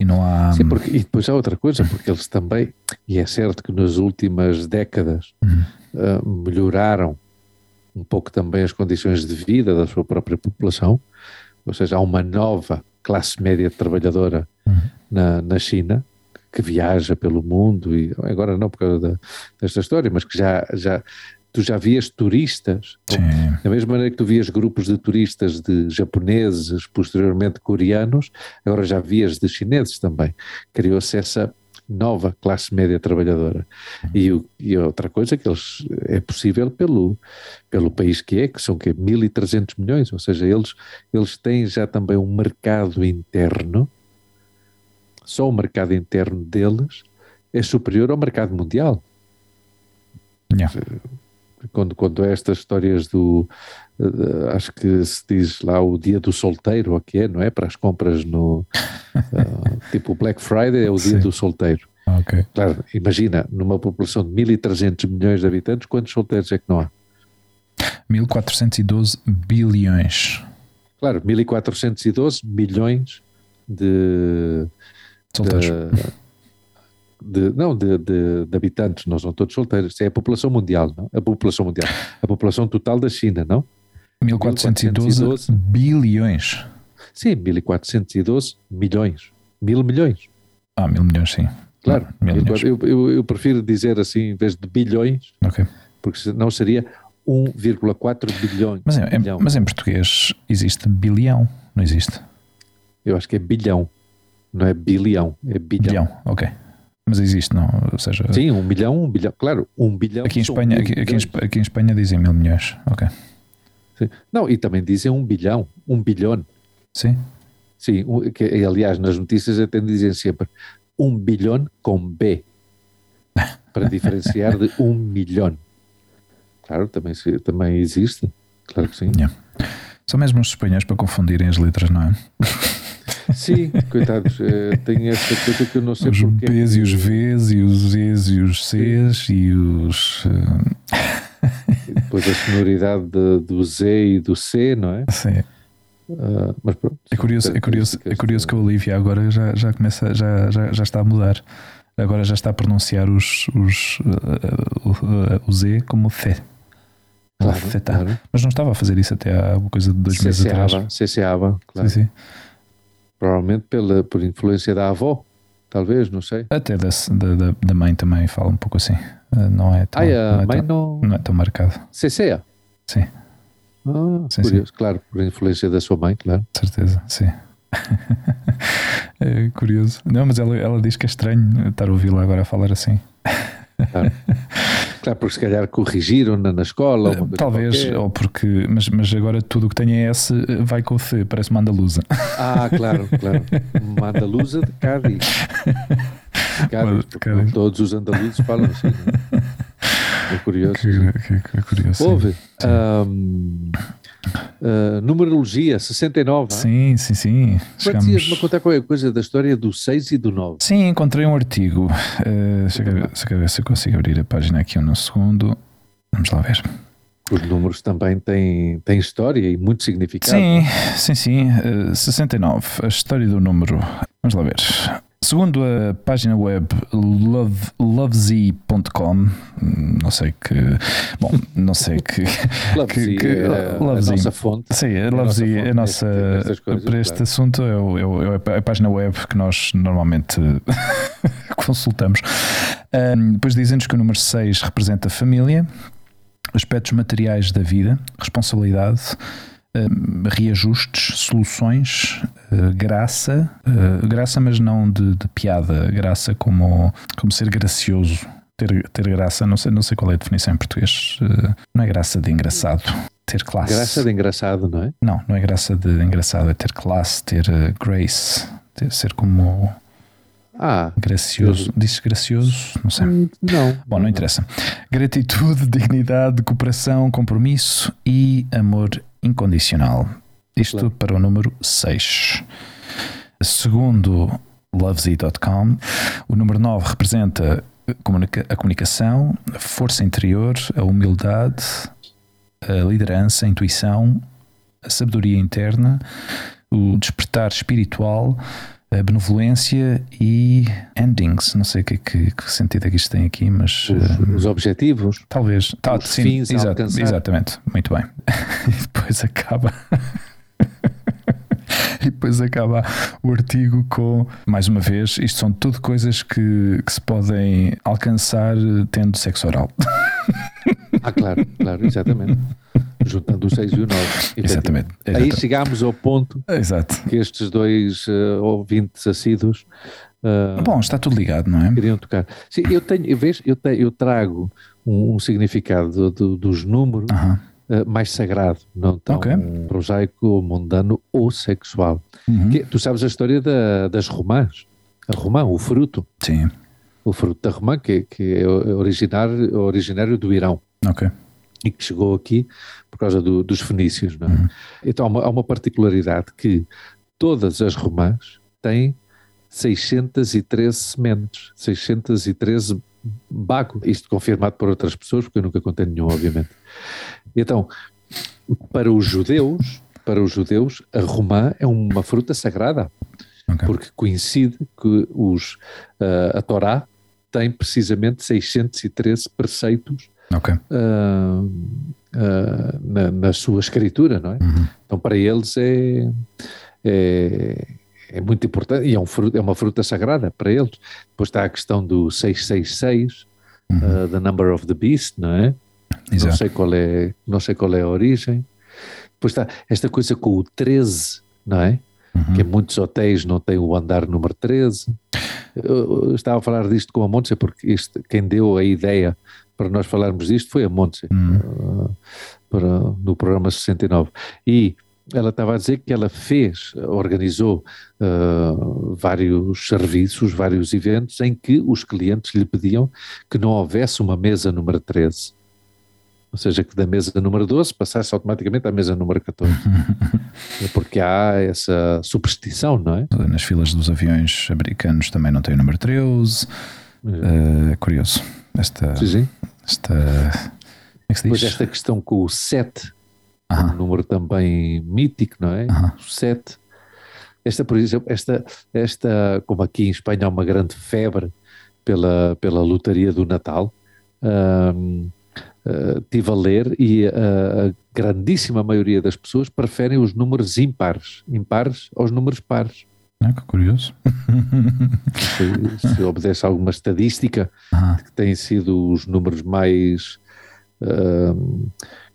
E não há. Sim, porque, e depois há outra coisa, porque eles também, e é certo que nas últimas décadas uhum. uh, melhoraram um pouco também as condições de vida da sua própria população, ou seja, há uma nova classe média trabalhadora uhum. na, na China que viaja pelo mundo e agora não por causa da, desta história, mas que já, já tu já vias turistas, da mesma maneira que tu vias grupos de turistas de japoneses, posteriormente coreanos, agora já vias de chineses também. Criou-se essa nova classe média trabalhadora. E, e outra coisa que eles, é possível pelo, pelo país que é, que são que 1.300 milhões, ou seja, eles, eles têm já também um mercado interno, só o mercado interno deles é superior ao mercado mundial. Yeah. Quando, é estas histórias do, uh, acho que se diz lá o dia do solteiro, o que é, não é? Para as compras no, uh, tipo Black Friday é o dia Sim. do solteiro. Okay. Claro, imagina, numa população de 1.300 milhões de habitantes, quantos solteiros é que não há? 1.412 bilhões. Claro, 1.412 milhões de, solteiros. De, de, não, de, de, de, habitantes, não são todos solteiros. É a população mundial, não? A população mundial. A população total da China, não? 1412, 1412 bilhões. Sim, 1412 milhões. Mil milhões. Ah, mil milhões, sim. Claro, eu, eu, eu, prefiro dizer assim, em vez de bilhões, okay. porque senão seria 1,4 bilhões. Mas, em, bilhão. mas em português existe bilhão, não existe? Eu acho que é bilhão, não é bilhão, é bilhão. Bilhão, ok. Mas existe, não? Ou seja, Sim, um bilhão, um bilhão, claro, um bilhão. Aqui em Espanha, aqui, aqui, em, aqui em Espanha dizem mil milhões, ok. Sim. Não, e também dizem um bilhão, um bilhão. Sim. Sim, que, aliás, nas notícias até dizem sempre um bilhão com B, para diferenciar de um milhão. Claro, também, também existe, claro que sim. Yeah. São mesmo os espanhóis para confundirem as letras, não é? Sim, coitados, é, tem essa coisa que eu não sei os porque. Os Bs e os Vs e os Zs e os Cs sim. e os. E depois a sonoridade de, do Z e do C, não é? Sim. Uh, mas pronto, é curioso, é curioso, é curioso que a Olivia agora já, já começa, já, já, já está a mudar. Agora já está a pronunciar os, os, uh, uh, o Z como Fé. Claro, claro, Mas não estava a fazer isso até há uma coisa de dois meses atrás. CCAva, claro. Sim, sim. Provavelmente pela, por influência da avó, talvez, não sei. Até da, da, da mãe também fala um pouco assim. Não é tão, ah, a não é tão, não... não é tão marcado. CCA? Sim. Ah, sim, curioso, sim. claro, por influência da sua mãe, claro. Certeza, sim. é curioso. Não, mas ela, ela diz que é estranho estar a ouvi-la agora a falar assim. Claro. claro, porque se calhar corrigiram-na na escola. Talvez, ou porque, mas, mas agora tudo o que tem é S vai com o C, parece uma andaluza. Ah, claro, claro. Uma andaluza de Cádiz. De Cádiz, Cádiz. Todos os andaluzes falam assim. Não é? É curioso. Que, que, que curioso. Houve. Um, uh, numerologia 69. Sim, sim, sim. Chegamos... Contar qualquer coisa da história do 6 e do 9. Sim, encontrei um artigo. Uh, deixa, eu ver, deixa eu ver se eu consigo abrir a página aqui um segundo. Vamos lá ver. Os números também têm, têm história e muito significado. Sim, sim, sim. Uh, 69. A história do número. Vamos lá ver. Segundo a página web love, lovezy.com, não sei que. Bom, não sei que. Que, que, é a, Lovezy. a nossa fonte. Sim, a Lovezy, a nossa. Coisas, para este claro. assunto é, é, é, a página web que nós normalmente consultamos. Um, depois dizem-nos que o número 6 representa a família, aspectos materiais da vida, responsabilidade uh, reajustes, soluções, uh, graça, uh, graça, mas não de, de, piada, graça como, como ser gracioso. Ter, ter graça, não sei, não sei qual é a definição em português, não é graça de engraçado, ter classe. Graça de engraçado, não é? Não, não é graça de engraçado, é ter classe, ter grace, ter, ser como ah, gracioso. Disse gracioso? Não sei. Hum, não. Bom, não interessa. Gratitude, dignidade, cooperação, compromisso e amor incondicional. Isto claro. para o número 6. Segundo lovezy.com, o número 9 representa a comunicação, a força interior, a humildade, a liderança, a intuição, a sabedoria interna, o despertar espiritual, benevolência e endings. Não sei que, que, que sentido é que isto tem aqui, mas. Os, uh, os objetivos. Talvez. Tá, os sim, fins exato, exatamente. Muito bem. e depois acaba. e depois acaba o artigo com, mais uma vez, isto são tudo coisas que, que se podem alcançar tendo sexo oral. ah, claro, claro, exatamente. Juntando o 6 e o 9. Exatamente, exatamente. Aí chegámos ao ponto Exato. que estes dois uh, ouvintes assíduos Uh, Bom, está tudo ligado, não é? Queriam tocar. Sim, eu tenho, vês, eu, tenho, eu trago um, um significado do, do, dos números uh -huh. uh, mais sagrado, não tão okay. prosaico, mundano ou sexual. -huh. Que, tu sabes a história da, das romãs? A romã, o fruto. Sim. O fruto da romã, que, que é originário, originário do Irão. Ok. E que chegou aqui por causa do, dos fenícios. Não é? -huh. Então há uma, há uma particularidade que todas as romãs têm 613 sementes, 613 bago. Isto confirmado por outras pessoas, porque eu nunca contei nenhum, obviamente. Então, para os judeus, para os judeus, a romã é uma fruta sagrada, okay. porque coincide que os, uh, a Torá tem precisamente 613 preceitos okay. uh, uh, na, na, sua escritura, não é? Uhum. Então, para eles é, é é muito importante e é, um fruto, é uma fruta sagrada para eles. Depois está a questão do 666, uhum. uh, the number of the beast, não é? Exato. Não sei qual é, não sei qual é a origem. Depois está esta coisa com o 13, não é? Uhum. Que muitos hotéis não tem o andar número 13. Eu, eu estava a falar disto com a Montse porque isto, quem deu a ideia para nós falarmos disto foi a Montse, uhum. uh, para, no programa 69. E ela estava a dizer que ela fez, organizou uh, vários serviços, vários eventos em que os clientes lhe pediam que não houvesse uma mesa número 13. Ou seja, que da mesa número 12 passasse automaticamente à mesa número 14. Porque há essa superstição, não é? Nas filas dos aviões americanos também não tem o número 13. É uh, curioso. Esta, sim, sim. esta, é que? Depois esta questão com o 7 Aham. um número também mítico, não é? Aham. O 7. Esta, por exemplo, esta, esta, como aqui em Espanha há uma grande febre pela, pela lotaria do Natal, hum, uh, tive a ler e a, grandíssima maioria das pessoas preferem os números impares, impares aos números pares. Ah, que curioso. Se, se obedece a alguma estadística Aham. que têm sido os números mais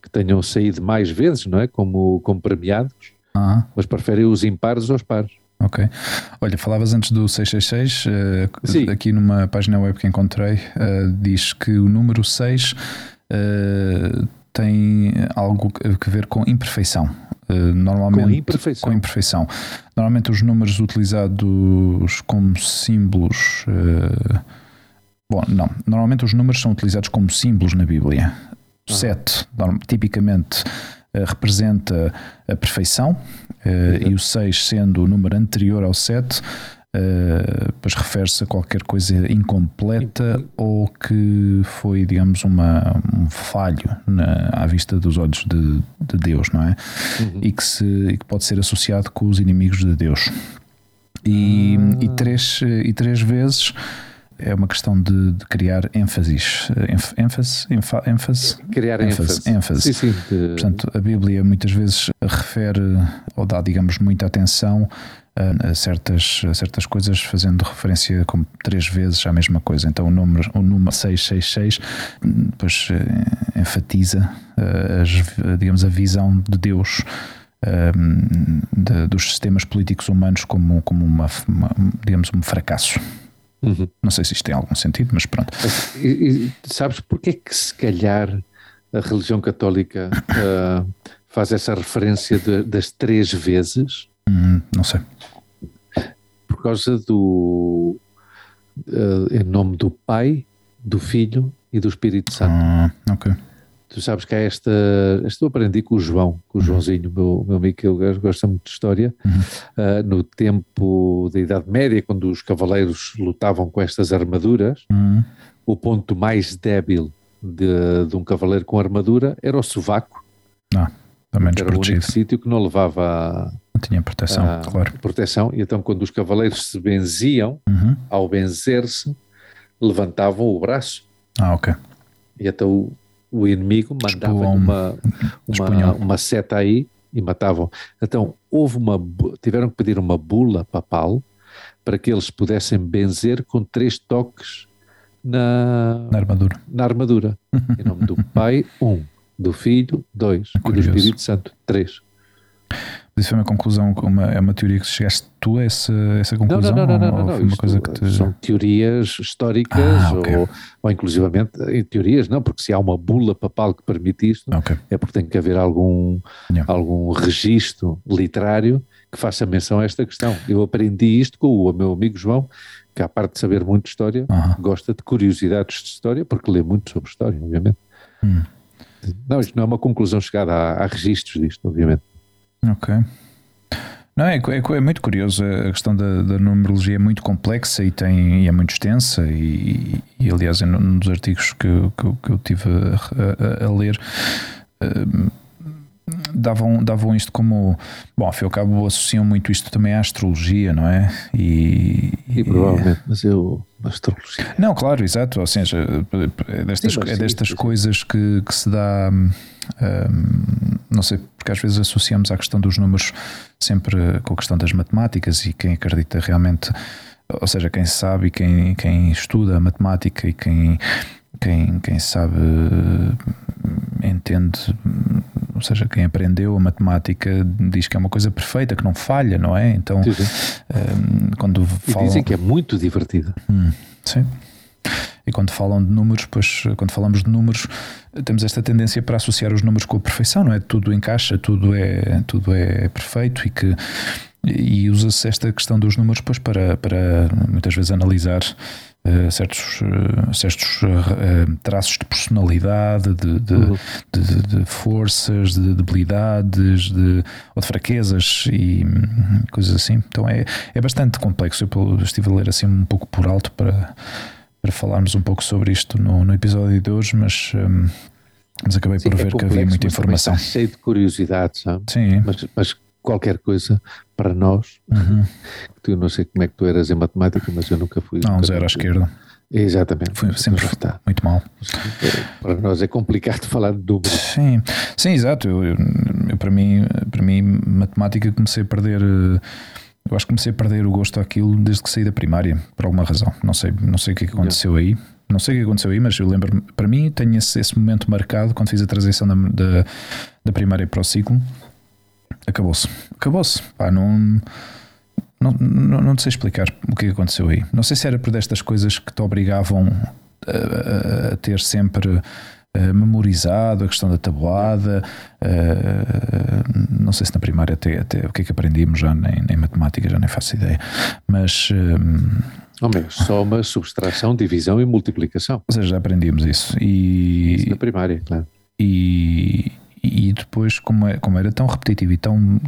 que tenham saído mais vezes, não é? Como, como premiados, Aham. mas preferem os impares aos pares. Ok. Olha, falavas antes do 666, eh, Sim. aqui numa página web que encontrei, eh, diz que o número 6 eh, tem algo a ver com imperfeição. Eh, normalmente, Com imperfeição. com imperfeição. Normalmente os números utilizados como símbolos. eh, bom, não. Normalmente os números são utilizados como símbolos na Bíblia. O Ah. 7, norm- tipicamente, eh, representa a perfeição, Uhum. e o 6 sendo o número anterior ao 7, eh, pois refere-se a qualquer coisa incompleta ou que foi, digamos, uma, um falho na, à vista dos olhos de, de Deus, não é? Uhum. E, que se, e que pode ser associado com os inimigos de Deus. E, Ah. e, três, e três vezes é uma questão de, de criar ênfases. Enf- ênfase? Ênfase? Criar ênfase, ênfase. Sim, sim. Portanto, a Bíblia muitas vezes refere ou dá, digamos, muita atenção a, certas, a certas coisas, fazendo referência como três vezes à mesma coisa. Então, o número, o número 666 hum, depois eh, enfatiza, eh, as- digamos, a visão de Deus. hum, de- dos sistemas políticos humanos como, como uma, uma- digamos, um fracasso. Uhum. Não sei se isto tem algum sentido, mas pronto. E, e sabes porque é que se calhar a religião católica ah, faz essa referência de- das três vezes? Hum, não sei. Por causa do. ah, em nome do Pai, do Filho e do Espírito Santo. Ah, ok. Tu sabes que há esta. Esta eu aprendi com o João, com o Joãozinho, meu, meu amigo, que ele gosta muito de história. Uhum. Ah, no tempo da Idade Média, quando os cavaleiros lutavam com estas armaduras, Hum, o ponto mais débil de, de um cavaleiro com armadura era o sovaco. Não, também Era o único sítio que não levava Não tinha proteção, a claro. proteção. E então, quando os cavaleiros se benziam, Uhum. ao benzer-se, levantavam o braço. Ah, ok. E então o, o inimigo mandava uma, uma, uma seta aí e matavam. Então houve uma, tiveram que pedir uma bula papal para que eles pudessem benzer com três toques na, Na armadura. na armadura. Em nome do Pai, um. Do Filho, dois. E do. Espírito Santo, três. Isso foi uma conclusão, uma, é uma teoria que chegaste tu a essa, essa Não, conclusão? não, não, não, ou não, não. foi uma coisa que te... São teorias históricas Ah, ok. ou, ou inclusivamente em teorias, não, porque se há uma bula papal que permite isto, Ok. é porque tem que haver algum, Yeah. algum registro literário que faça menção a esta questão. Eu aprendi isto com o meu amigo João, que à parte de saber muito de história, Aham. gosta de curiosidades de história, porque lê muito sobre história, obviamente. Hum. Não, isto não é uma conclusão chegada, há, há registros disto, obviamente. Ok. Não, é, é, é muito curioso. A questão da, da numerologia é muito complexa e, tem, e é muito extensa. E, e, aliás, em um dos artigos que, eu- que, que eu tive a, a- a ler, hum, davam, davam isto como. Bom, ao e cabo, associam muito isto também à astrologia, não é? E, E provavelmente, mas eu, astrologia. Não, claro, exato. Ou seja, é destas, Sim, mas é sim, destas sim, sim. coisas que, que se dá. Não sei, porque às vezes associamos à questão dos números sempre com a questão das matemáticas e quem acredita realmente, ou seja, quem sabe e quem, quem estuda a matemática e quem, quem, quem sabe, entende, ou seja, quem aprendeu a matemática diz que é uma coisa perfeita, que não falha, não é? Então, quando E falam. dizem que é muito divertida. Hum, sim. E quando falam de números, pois quando falamos de números, temos esta tendência para associar os números com a perfeição, não é? Tudo encaixa, tudo é, tudo é perfeito e que e usa-se esta questão dos números pois para, para muitas vezes analisar eh, certos, eh, certos eh, traços de personalidade, de, de, Uhum. de, de- forças, de debilidades, de, ou de fraquezas e coisas assim. Então é, é bastante complexo. Eu estive a ler assim um pouco por alto para, para falarmos um pouco sobre isto no, no episódio de hoje, mas, hum, mas acabei Sim, por é ver que complexo, havia muita informação. Está cheio de curiosidades, sabe? Sim. Mas, mas qualquer coisa para nós, Uhum. tu não sei como é que tu eras em matemática, mas eu nunca fui. Não, zero à esquerda. Exatamente. Foi sempre está. muito mal. Para nós é complicado falar de números. Sim, sim, exato. Eu, eu- para, mim, para mim, matemática comecei a perder. eh, Eu acho que comecei a perder o gosto àquilo desde que saí da primária, por alguma razão. Não sei, não sei o que é que aconteceu aí. Não sei o que aconteceu aí, mas eu lembro para mim, tenho esse, esse momento marcado quando fiz a transição da, da, da primária para o ciclo. Acabou-se. Acabou-se. Pá, não, não, não, não te sei explicar o que é que aconteceu aí. Não sei se era por destas coisas que te obrigavam a, a- a ter sempre eh, memorizado a questão da tabuada. eh, não sei se na primária até, até o que é que aprendíamos já nem, nem matemática, já nem faço ideia. Mas, eh, Oh, meu, soma, subtração, divisão e multiplicação. ou seja, já aprendíamos isso. E, Isso na primária, claro. e, e depois, como, é, como era tão repetitivo e tão,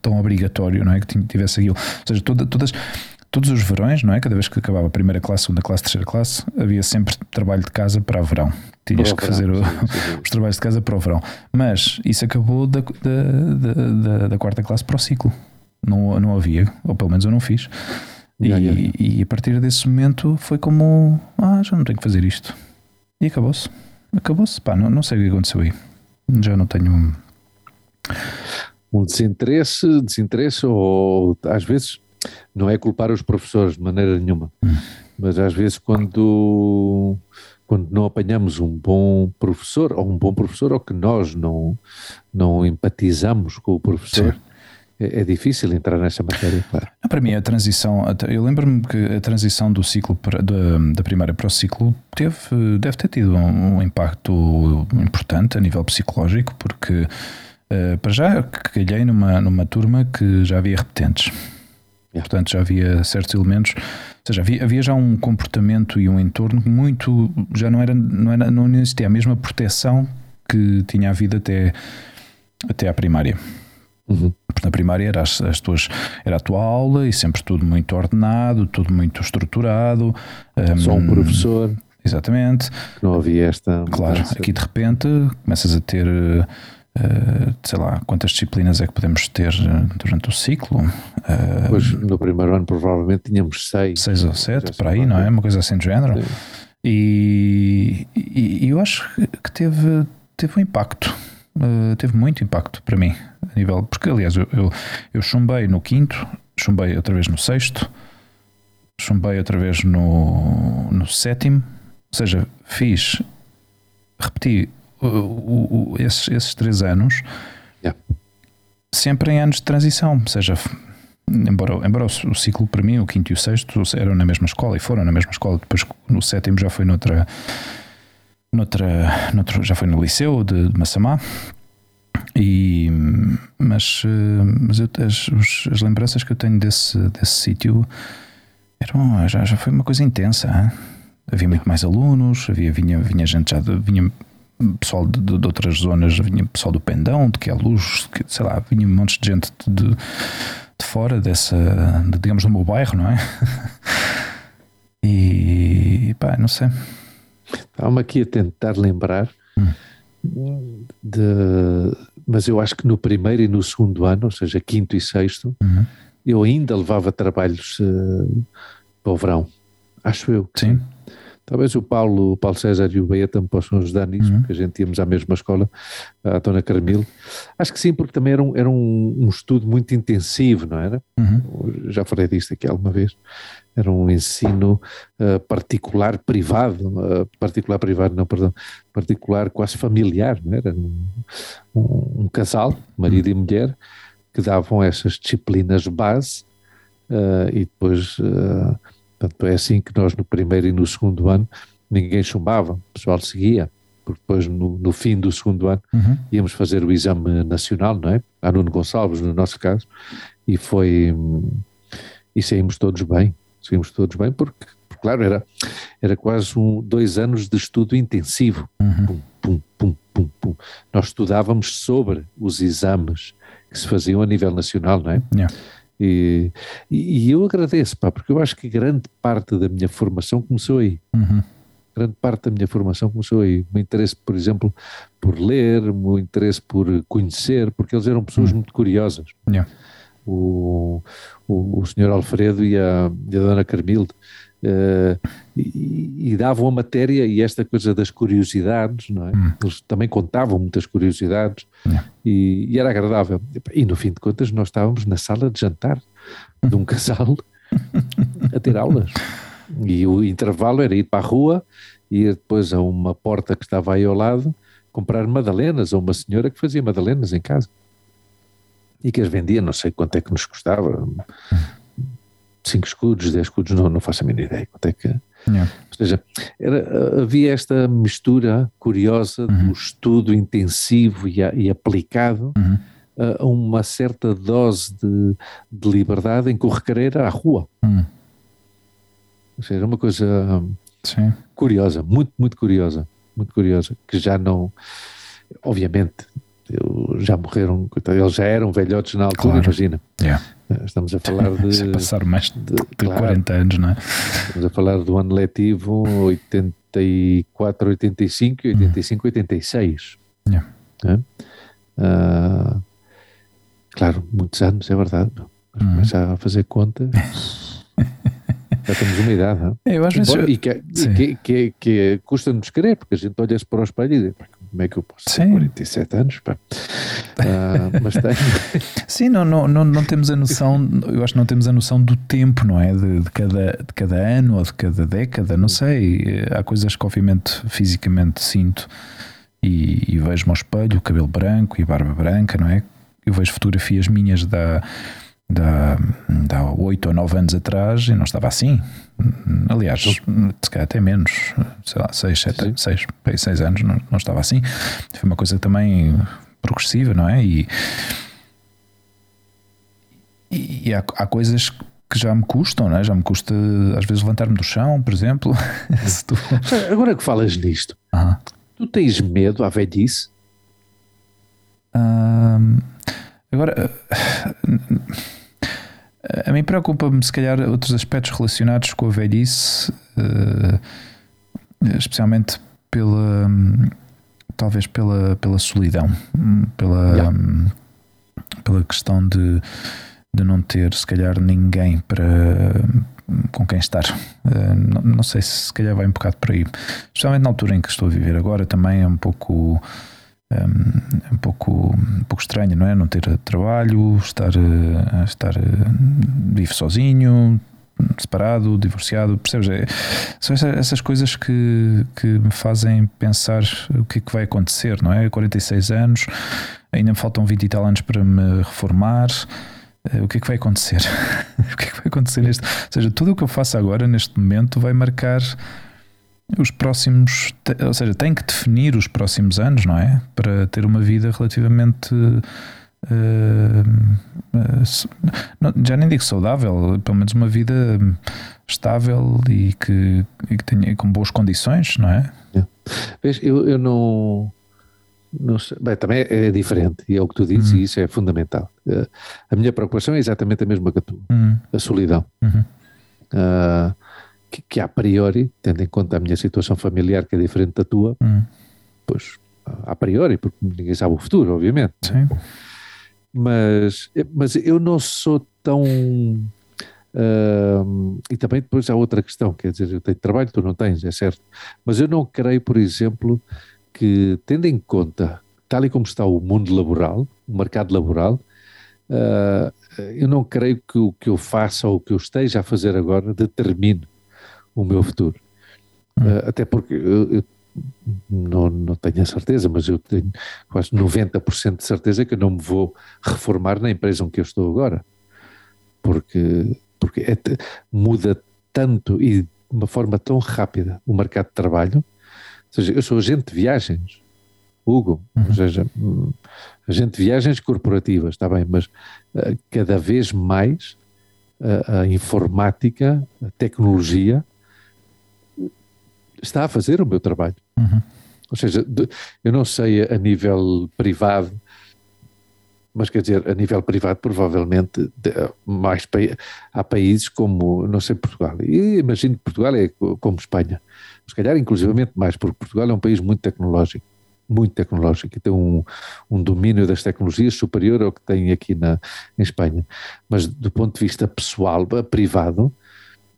tão obrigatório, não é? Que tivesse aquilo. Ou seja, toda- todas, todos os verões, não é? Cada vez que acabava a primeira classe, segunda classe, terceira classe, havia sempre trabalho de casa para o verão. Tinhas que fazer o- os trabalhos de casa para o verão. Mas isso acabou da, da, da, da- quarta classe para o ciclo. Não, não havia, ou pelo menos eu não fiz. E, e a partir desse momento foi como: ah, já não tenho que fazer isto. E acabou-se. Acabou-se. Pá, não, não sei o que aconteceu aí. Já não tenho. Um desinteresse, desinteresse, ou às vezes não é culpar os professores de maneira nenhuma, Hum. mas às vezes quando, quando não apanhamos um bom professor, ou um bom professor, ou que nós não, não empatizamos com o professor, é, é difícil entrar nessa matéria, claro. Não, Para mim, a transição. Eu lembro-me que a transição do ciclo da, da primária para o ciclo teve, deve ter tido um, um impacto importante a nível psicológico, porque eh, para já calhei numa, numa turma que já havia repetentes. Yeah. Portanto, já havia certos elementos. Ou seja, havia, havia já um comportamento e um entorno muito. Já não era, não era. Não existia a mesma proteção que tinha havido até, até à primária. Uhum. Porque na primária era, as, as tuas, era a tua aula e sempre tudo muito ordenado, tudo muito estruturado. Só um Hum, professor, exatamente. Não havia esta. Claro, aqui de repente começas a ter, uh, sei lá, quantas disciplinas é que podemos ter durante o ciclo? Uh, Pois no primeiro ano provavelmente tínhamos seis. seis ou sete, para aí, não é? Uma coisa assim do género. E, e- e eu acho que teve, teve um impacto. Uh, teve muito impacto para mim, a nível. Porque, aliás, eu, eu, eu chumbei no quinto, chumbei outra vez no sexto, chumbei outra vez no, no sétimo, ou seja, fiz, repeti o- o- esses, esses três anos Yeah. sempre em anos de transição, ou seja, embora, embora o, ciclo para mim, o quinto e o sexto, eram na mesma escola e foram na mesma escola, depois no sétimo já foi noutra, noutra, noutro, já foi no liceu de, de Massamá. E, mas eh, mas eu- as, as lembranças que eu tenho desse, desse sítio eram, já, já foi uma coisa intensa. hein? Havia muito mais alunos, havia, vinha, vinha gente já vinha pessoal de, de- de outras zonas, vinha pessoal do Pendão, de que é luz, que, sei lá, vinha montes de gente de, de fora dessa, de, digamos, do meu bairro, não é? E pá, não sei. Estava-me aqui a tentar lembrar de. Mas eu acho que no primeiro e no segundo ano, ou seja, quinto e sexto, Uhum. eu ainda levava trabalhos eh, para o verão. Acho eu. Sim. Talvez o Paulo, o Paulo César e o Baeta me possam ajudar nisso, Uhum. porque a gente íamos à mesma escola, à Dona Carmilo. Acho que sim, porque também era um, era um, um estudo muito intensivo, não era? Uhum. Já falei disto aqui alguma vez. Era um ensino eh, particular privado, eh, particular privado, não, perdão, particular quase familiar, não era? Um, um- casal, marido e mulher, que davam essas disciplinas base eh, e depois, eh, portanto, é assim que nós no primeiro e no segundo ano ninguém chumbava, o pessoal seguia, porque depois no, no fim do segundo ano Uhum. íamos fazer o exame nacional, não é? A Nuno Gonçalves, no nosso caso, e foi. E saímos todos bem, saímos todos bem, porque, porque, claro, era, era quase um, dois anos de estudo intensivo. Uhum. Pum, pum, pum, pum, pum. Nós estudávamos sobre os exames que se faziam a nível nacional, não é? Yeah. E, e, eu agradeço, pá, porque eu acho que grande parte da minha formação começou aí Uhum. grande parte da minha formação começou aí. O meu interesse, por exemplo, por ler, o meu interesse por conhecer, porque eles eram pessoas muito curiosas. Yeah. O, o, o senhor Alfredo e a, e a dona Carmilde. Eh, e, e davam a matéria e esta coisa das curiosidades, não é? Eles também contavam muitas curiosidades Yeah. e, e era agradável. E no fim de contas, nós estávamos na sala de jantar de um casal a ter aulas. E o intervalo era ir para a rua, ir depois a uma porta que estava aí ao lado, comprar madalenas a uma senhora que fazia madalenas em casa. E que as vendia, não sei quanto é que nos custava, 5 escudos, 10 escudos, não, não faço a mínima ideia quanto é que. Yeah. Ou seja, era, havia esta mistura curiosa do estudo intensivo e, a- e aplicado Uhum. a uma certa dose de, de liberdade em que o recreio era à rua. Uhum. Ou seja, era uma coisa Sim. curiosa, muito, muito curiosa, muito curiosa, que já não, obviamente, já morreram, eles já eram velhotes na altura, Claro. imagina. Yeah. Estamos a falar de, Já passaram mais de, de- claro. 40 anos, não é? estamos a falar do ano letivo 84, 85 e 85, 86. Yeah. né? Ah, claro, muitos anos, é verdade. Mas Uhum. começa a fazer conta. Já temos uma idade, não? é? Eu vezes. Embora- e que, Sim. que, que, que custa-nos crer, porque a gente olha-se para o espelho e diz, "Pá, como é que eu posso ter Sim. 47 anos? pá?" Ah, mas tem. Sim, não, não, não, não temos a noção, eu acho que não temos a noção do tempo, não é? De, de cada, de cada ano ou de cada década, não sei. Eh, Há coisas que, obviamente, fisicamente sinto e, e vejo-me ao espelho, cabelo branco e barba branca, não é? Eu vejo fotografias minhas da. Da, 8 ou 9 anos atrás e não estava assim. Aliás, se calhar até menos, sei lá, 6, 7, 6, 6 anos, não, não estava assim. Foi uma coisa também progressiva, não é? E, e, e há, há coisas que já me custam, não é? Já me custa às vezes levantar-me do chão, por exemplo. Tu- Agora que falas nisto, Aham. tu tens medo à velhice? Ahm, agora, ah, a mim preocupa-me se calhar outros aspectos relacionados com a velhice. ah, especialmente pela talvez pela, pela solidão, pela, yeah. pela questão de, de não ter se calhar ninguém para com quem estar. Não, não, sei se se calhar vai um bocado por aí. Especialmente na altura em que estou a viver agora também é um pouco um, pouco, um pouco estranho, não é? Não ter trabalho, estar, uh, estar uh, vive sozinho, separado, divorciado, percebes? É, são essas coisas que, que me fazem pensar o que é que vai acontecer, não é? 46 anos, ainda me faltam 20 e tal anos para me reformar. Eh, o que é que vai acontecer? o que é que vai acontecer neste? Ou seja, tudo o que eu faço agora, neste momento, vai marcar os próximos. Ou seja, tem que definir os próximos anos, não é? Para ter uma vida relativamente Uh, uh, já nem digo saudável, pelo menos uma vida estável e que, e que tenha com boas condições, não é? é. Vês, eu, eu não, não sei, bem, também é, diferente e é o que tu dizes, uhum. e isso é fundamental. Uh, a minha preocupação é exatamente a mesma que a tua, uhum. a solidão. Uhum. Que, que, a priori, tendo em conta a minha situação familiar que é diferente da tua, uhum. pois a priori, porque ninguém sabe o futuro, obviamente. Sim. Mas, mas eu não sou tão. Uh, e também depois há outra questão, quer dizer, eu tenho trabalho, tu não tens, é certo. Mas eu não creio, por exemplo, que, tendo em conta, tal e como está o mundo laboral, o mercado laboral, uh, eu não creio que o que eu faça ou o que eu esteja a fazer agora determine o meu futuro. Uh, até porque eu, eu não, não tenho a certeza, mas eu tenho quase 90% de certeza que eu não me vou reformar na empresa onde eu estou agora. Porque, porque é, muda tanto e de uma forma tão rápida o mercado de trabalho. Ou seja, eu sou agente de viagens, Hugo, uhum. ou seja, hum, agente de viagens corporativas, está bem, mas uh, cada vez mais uh, a informática, a tecnologia está a fazer o meu trabalho. Uhum. Ou seja, eu não sei a nível privado, mas quer dizer, a nível privado, provavelmente mais há países como, não sei, Portugal. E imagino que Portugal é como Espanha. Se calhar, inclusivamente mais, porque Portugal é um país muito tecnológico. Muito tecnológico e tem um, um domínio das tecnologias superior ao que tem aqui na, em Espanha. Mas do ponto de vista pessoal, privado,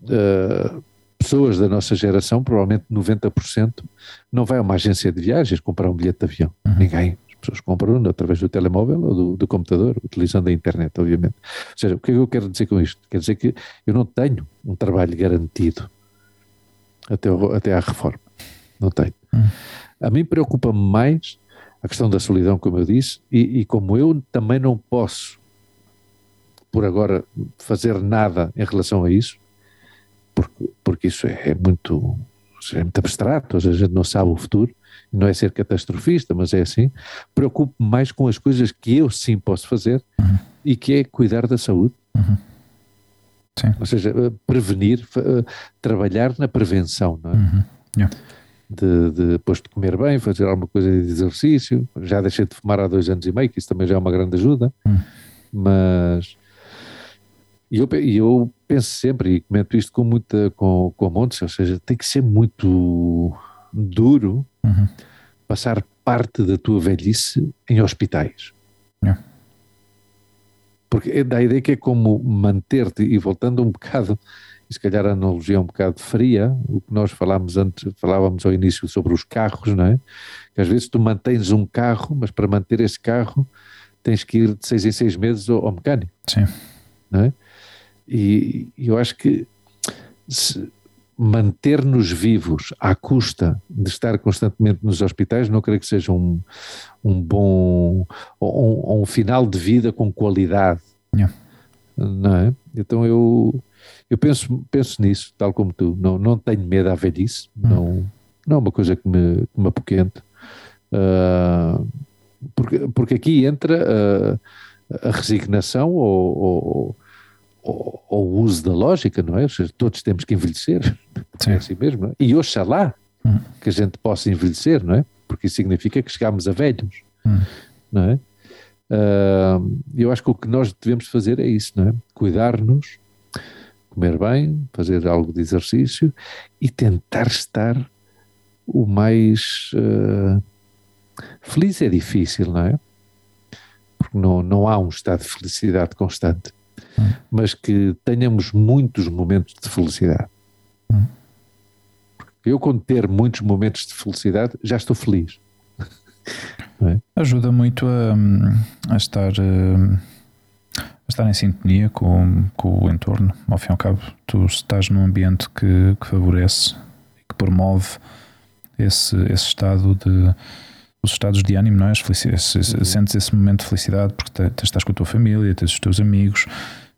uh, pessoas da nossa geração, provavelmente 90%, não vai a uma agência de viagens comprar um bilhete de avião. Uhum. Ninguém. As pessoas compram através do telemóvel ou do, do, computador, utilizando a internet, obviamente. Ou seja, o que é que eu quero dizer com isto? Quer dizer que eu não tenho um trabalho garantido até, até à reforma. Não tenho. Uhum. A mim preocupa-me mais a questão da solidão, como eu disse, e, e como eu também não posso, por agora, fazer nada em relação a isso, porque, porque isso é, é muito, é muito abstrato, a gente não sabe o futuro, não é ser catastrofista, mas é assim. Preocupo-me mais com as coisas que eu sim posso fazer uhum. e que é cuidar da saúde. Uhum. Ou seja, eh, prevenir, eh, trabalhar na prevenção, não é? Uhum. Yeah. De, de, depois de comer bem, fazer alguma coisa de exercício. Já deixei de fumar há dois anos e meio, que isso também já é uma grande ajuda. Uhum. Mas e eu, eu penso sempre, e comento isto com muita com, com a Montes, ou seja, tem que ser muito duro uhum. passar parte da tua velhice em hospitais. É. Porque dá a ideia que é como manter-te, e voltando um bocado, e se calhar a analogia é um bocado fria, o que nós falámos antes, falávamos ao início sobre os carros, não é? Que às vezes tu mantens um carro, mas para manter esse carro tens que ir de seis em seis meses ao, ao mecânico. Sim. Não é? E eu acho que manter-nos vivos à custa de estar constantemente nos hospitais não creio que seja um, um bom um, um, final de vida com qualidade yeah. não é? então eu eu penso, penso nisso, tal como tu não, não tenho medo à velhice hum. não, não é uma coisa que me, que me apoquente uh, porque, porque aqui entra a, a resignação ou, ou ao, ao uso da lógica, não é? Seja, todos temos que envelhecer, Sim. é assim mesmo, é? E oxalá hum. que a gente possa envelhecer, não é? Porque isso significa que chegamos a velhos, hum. não é? Uh, eu acho que o que nós devemos fazer é isso, não é? Cuidar-nos, comer bem, fazer algo de exercício e tentar estar o mais uh, feliz é difícil, não é? Porque não, não há um estado de felicidade constante, hum. mas que tenhamos muitos momentos de felicidade. Hum. Eu, quando ter muitos momentos de felicidade, já estou feliz. É? Ajuda muito a, a estar. A estar em sintonia com, com o entorno. Ao fim e ao cabo, tu estás num ambiente que, que favorece e que promove esse, esse estado de os estados de ânimo, não é? Uhum. Sentes esse momento de felicidade porque te, estás com a tua família, tens os teus amigos,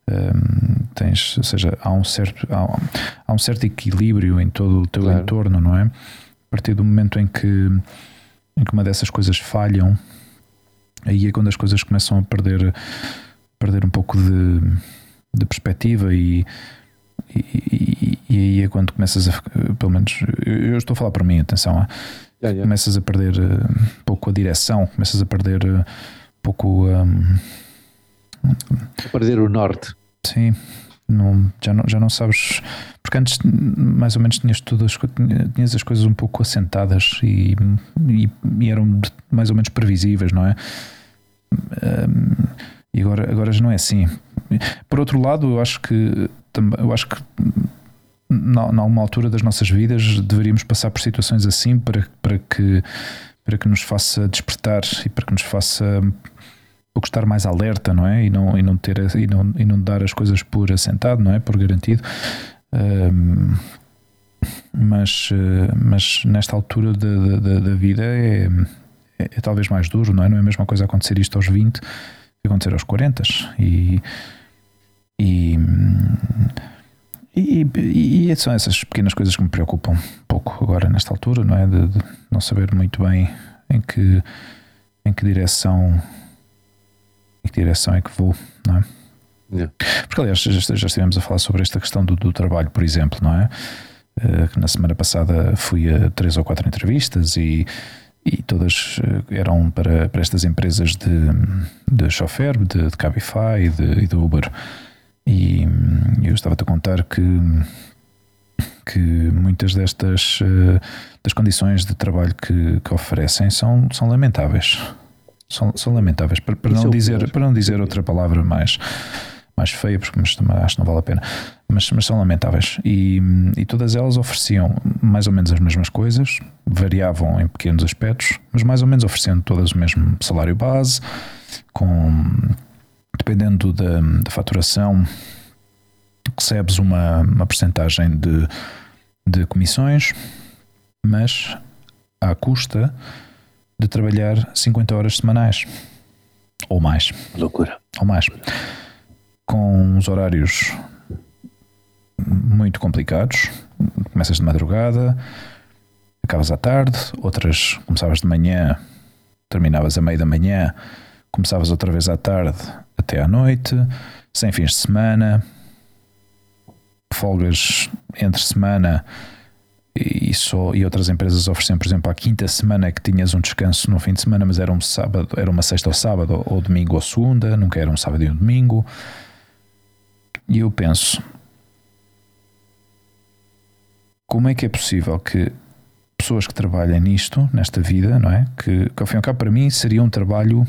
um, tens, ou seja, há um certo, há, há, um certo equilíbrio em todo o teu claro. entorno, não é? A partir do momento em que, em que uma dessas coisas falham, aí é quando as coisas começam a perder perder um pouco de, de perspectiva e, e, e, e, aí é quando começas a pelo menos eu, estou a falar para mim, atenção, yeah, yeah. começas a perder uh, um pouco a direção, começas a perder uh, um pouco um, a perder o norte. Sim, não, já, não, já não sabes porque antes mais ou menos tinhas tudo as, tinhas as coisas um pouco assentadas e, e, e eram mais ou menos previsíveis, não é? E agora, agora já não é assim. Por outro lado, eu acho que eu acho que em alguma altura das nossas vidas deveríamos passar por situações assim para, para, que, para que nos faça despertar e para que nos faça pouco estar mais alerta, não é? E não, e não, ter, e não, e não dar as coisas por assentado, não é? Por garantido. Um, mas, mas nesta altura da, da, da vida é, é, é, talvez mais duro, não é? Não é a mesma coisa acontecer isto aos 20 acontecer aos 40 e, e, e, e, são essas pequenas coisas que me preocupam um pouco agora nesta altura, não é? De, de não saber muito bem em que, em que direção que direção é que vou, não é? Yeah. Porque aliás já, já estivemos a falar sobre esta questão do, do trabalho, por exemplo, não é? Uh, que na semana passada fui a três ou quatro entrevistas e e todas eh, eram para, para estas empresas de, de chofer, de, de Cabify e de, e de Uber. E eu estava-te a contar que, que muitas destas eh, das condições de trabalho que, que oferecem são, são lamentáveis. São, são lamentáveis, para, para não, dizer, para não dizer outra palavra mais mais feia, porque mas, acho que não vale a pena, mas, mas são lamentáveis. E, e todas elas ofereciam mais ou menos as mesmas coisas, variavam em pequenos aspectos, mas mais ou menos oferecendo todas o mesmo salário base, com dependendo da, da faturação, recebes uma, uma percentagem de, de comissões, mas à custa de trabalhar 50 horas semanais ou mais. Loucura. Ou mais com uns horários muito complicados. Começas de madrugada, acabas à tarde, outras começavas de manhã, terminavas a meio da manhã, começavas outra vez à tarde até à noite, sem fins de semana, folgas entre semana e, só, e outras empresas ofereciam, por exemplo, à quinta semana que tinhas um descanso no fim de semana, mas era um sábado, era uma sexta ou sábado, ou, domingo ou segunda, nunca era um sábado e um domingo. E eu penso: como é que é possível que pessoas que trabalhem nisto, nesta vida, não é? Que, que ao fim e ao cabo, para mim, seria um trabalho.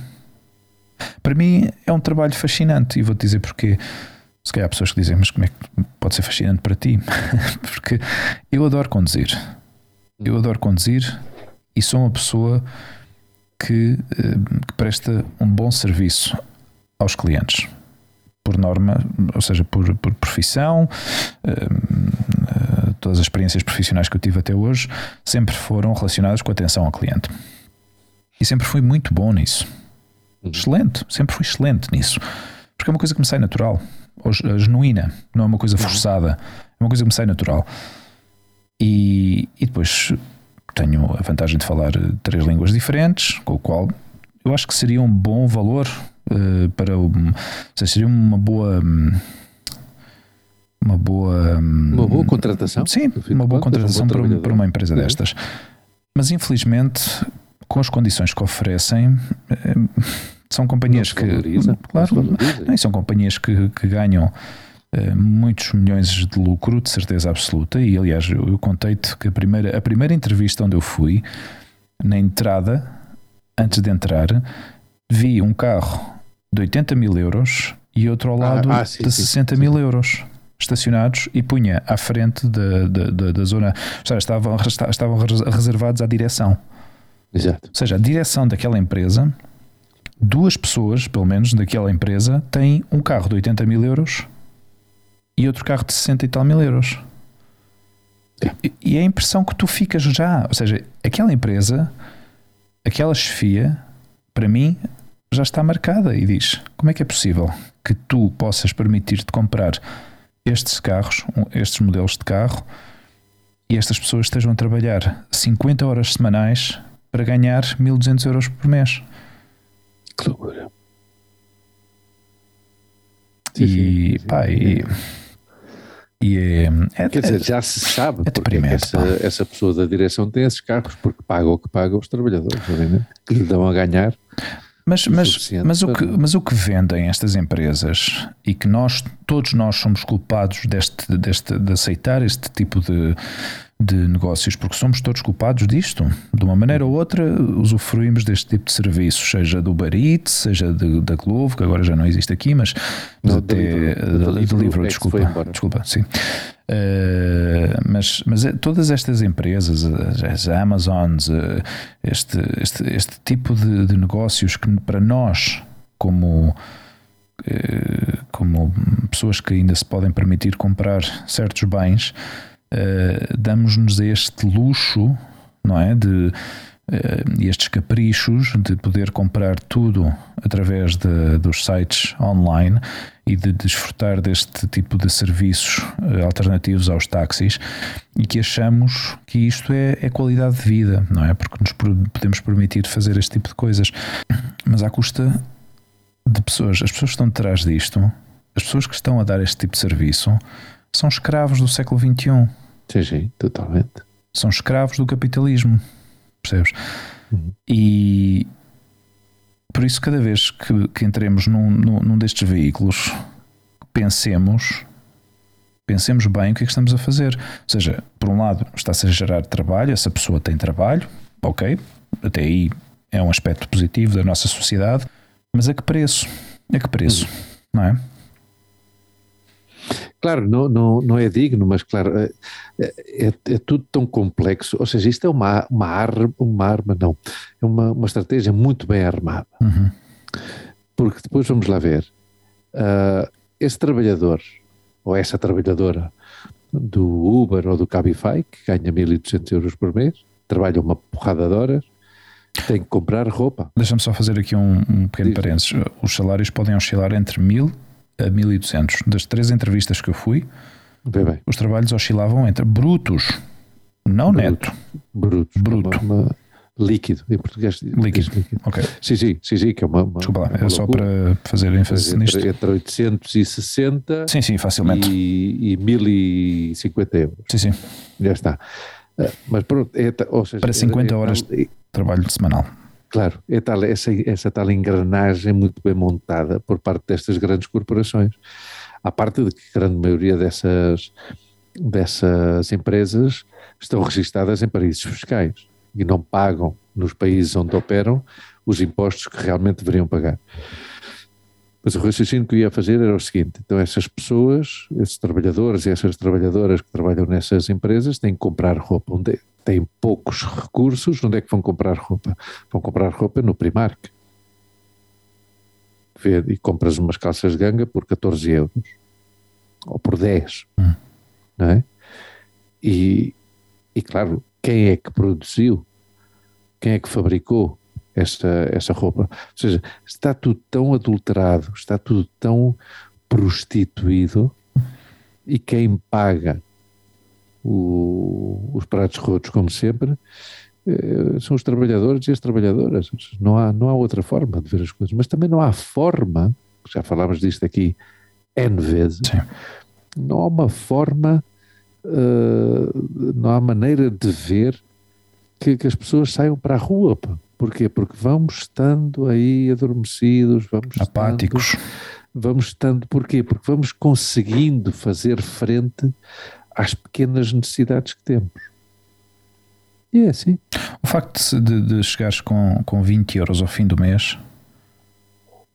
Para mim, é um trabalho fascinante. E vou-te dizer porquê. Se calhar há pessoas que dizem, mas como é que pode ser fascinante para ti? Porque eu adoro conduzir. Eu adoro conduzir e sou uma pessoa que, eh, que presta um bom serviço aos clientes por norma, ou seja, por, por profissão, eh, todas as experiências profissionais que eu tive até hoje sempre foram relacionadas com a atenção ao cliente. E sempre fui muito bom nisso. Uhum. Excelente, sempre fui excelente nisso. Porque é uma coisa que me sai natural, genuína, não é uma coisa forçada, é uma coisa que me sai natural. E, e depois tenho a vantagem de falar três línguas diferentes, com o qual eu acho que seria um bom valor uh, para o. Seja, seria uma boa. Uma boa. Uma boa contratação? Sim, uma boa contratação um para, para, uma empresa uhum. destas. Mas infelizmente, com as condições que oferecem. Uh, são companhias que. Valoriza, claro, não, são companhias que, que ganham uh, muitos milhões de lucro, de certeza absoluta. E aliás, eu, eu contei-te que a primeira, a primeira entrevista onde eu fui, na entrada, antes de entrar, vi um carro de 80 mil euros e outro ao lado ah, ah, sim, de 60 sim, mil sim. euros estacionados e punha à frente da, da, da, da zona, ou seja, estavam, estavam reservados à direção. Exato. Ou seja, a direção daquela empresa, duas pessoas, pelo menos, daquela empresa, têm um carro de 80 mil euros e outro carro de 60 e tal mil euros. É. E, e é a impressão que tu ficas já, ou seja, aquela empresa, aquela chefia, para mim, já está marcada e diz: como é que é possível que tu possas permitir-te comprar estes carros, estes modelos de carro, e estas pessoas estejam a trabalhar 50 horas semanais para ganhar 1200 euros por mês. Que loucura. e, sim, sim, pá, e, e é, é, Quer dizer, já se sabe é porque essa, essa pessoa da direção tem esses carros, porque paga o que paga os trabalhadores, que lhe dão a ganhar. Mas, mas, mas, o que, mas o que vendem estas empresas e que nós, todos nós somos culpados deste, deste, de aceitar este tipo de, de negócios, porque somos todos culpados disto. De uma maneira ou outra, usufruímos deste tipo de serviços, seja do Eats, seja de, da Glovo, que agora já não existe aqui, mas não, até Deliveroo, é desculpa, desculpa, sim. Uh, mas, mas é, todas estas empresas, as Amazons, uh, este, este, este tipo de, de negócios que para nós, como uh, como pessoas que ainda se podem permitir comprar certos bens, damos-nos este luxo, não é? De estes caprichos de poder comprar tudo através de, dos sites online e de desfrutar deste tipo de serviços uh, alternativos aos táxis e que achamos que isto é, é, qualidade de vida, não é? Porque nos podemos permitir fazer este tipo de coisas, mas à custa de pessoas, as pessoas que estão detrás disto, as pessoas que estão a dar este tipo de serviço são escravos do século XXI. Sim, sim, totalmente. São escravos do capitalismo, percebes? Uhum. E por isso, cada vez que, que entremos num, num, num, destes veículos, pensemos, pensemos bem o que é que estamos a fazer. Ou seja, por um lado, está-se a gerar trabalho, essa pessoa tem trabalho, ok, até aí é um aspecto positivo da nossa sociedade, mas a que preço? A que preço? Uhum. Não é? Claro, não, não, não é digno, mas claro, é, é, é, tudo tão complexo. Ou seja, isto é uma, uma, arma, uma arma, não, é uma, uma estratégia muito bem armada. Uhum. Porque depois vamos lá ver, uh, esse trabalhador, ou essa trabalhadora do Uber ou do Cabify, que ganha 1.200 euros por mês, trabalha uma porrada de horas, tem que comprar roupa. Deixa-me só fazer aqui um, um pequeno parênteses. Os salários podem oscilar entre 1.000 a 1200. Das três entrevistas que eu fui, bem, bem. os trabalhos oscilavam entre brutos, não bruto, neto. Brutos. Bruto. Uma, líquido, em português. Líquido. líquido. Ok. Sim, sim, sim, sim, que é uma. uma Desculpa lá, é só para fazer ênfase entre, nisto. Entre 860 sim, sim, facilmente. E, e 1050 euros. Sim, sim. Já está. Ah, mas pronto, é, ou seja, para 50 é, horas de trabalho semanal. Claro, é tal, essa, essa tal engrenagem muito bem montada por parte destas grandes corporações. À parte de que a grande maioria dessas, dessas empresas estão registadas em paraísos fiscais e não pagam nos países onde operam os impostos que realmente deveriam pagar. Mas o raciocínio que eu ia fazer era o seguinte: então, essas pessoas, esses trabalhadores e essas trabalhadoras que trabalham nessas empresas têm que comprar roupa. Têm poucos recursos, onde é que vão comprar roupa? Vão comprar roupa no Primark. Vê, e compras umas calças de ganga por 14 euros ou por 10, hum. não é? E, e claro, quem é que produziu? Quem é que fabricou essa, essa roupa? Ou seja, está tudo tão adulterado, está tudo tão prostituído e quem paga o, os pratos rotos, como sempre, eh, são os trabalhadores e as trabalhadoras. Não há, não há outra forma de ver as coisas. Mas também não há forma, já falámos disto aqui N vezes, Sim. não há uma forma, uh, não há maneira de ver que, que, as pessoas saiam para a rua. Pá. Porquê? Porque vamos estando aí adormecidos, vamos apáticos. Estando, vamos estando, porquê? Porque vamos conseguindo fazer frente às pequenas necessidades que temos. E é assim. O facto de, de chegares com, com 20 euros ao fim do mês,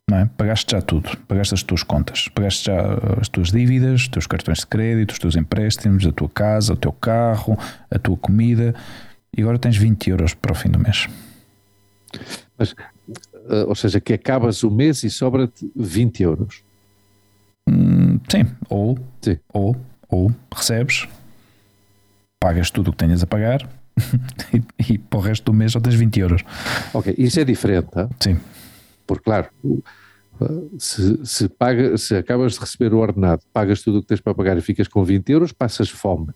não é? pagaste já tudo, pagaste as tuas contas, pagaste já as tuas dívidas, os teus cartões de crédito, os teus empréstimos, a tua casa, o teu carro, a tua comida, e agora tens 20 euros para o fim do mês. Mas, eh, ou seja, que acabas o mês e sobra-te 20 euros. Hum, sim, ou, Sim. ou, ou recebes, pagas tudo o que tenhas a pagar e, e para o resto do mês só tens 20 euros. Ok, isso é diferente, tá? Sim, porque claro, se, se, paga, se acabas de receber o ordenado, pagas tudo o que tens para pagar e ficas com 20 euros, passas fome.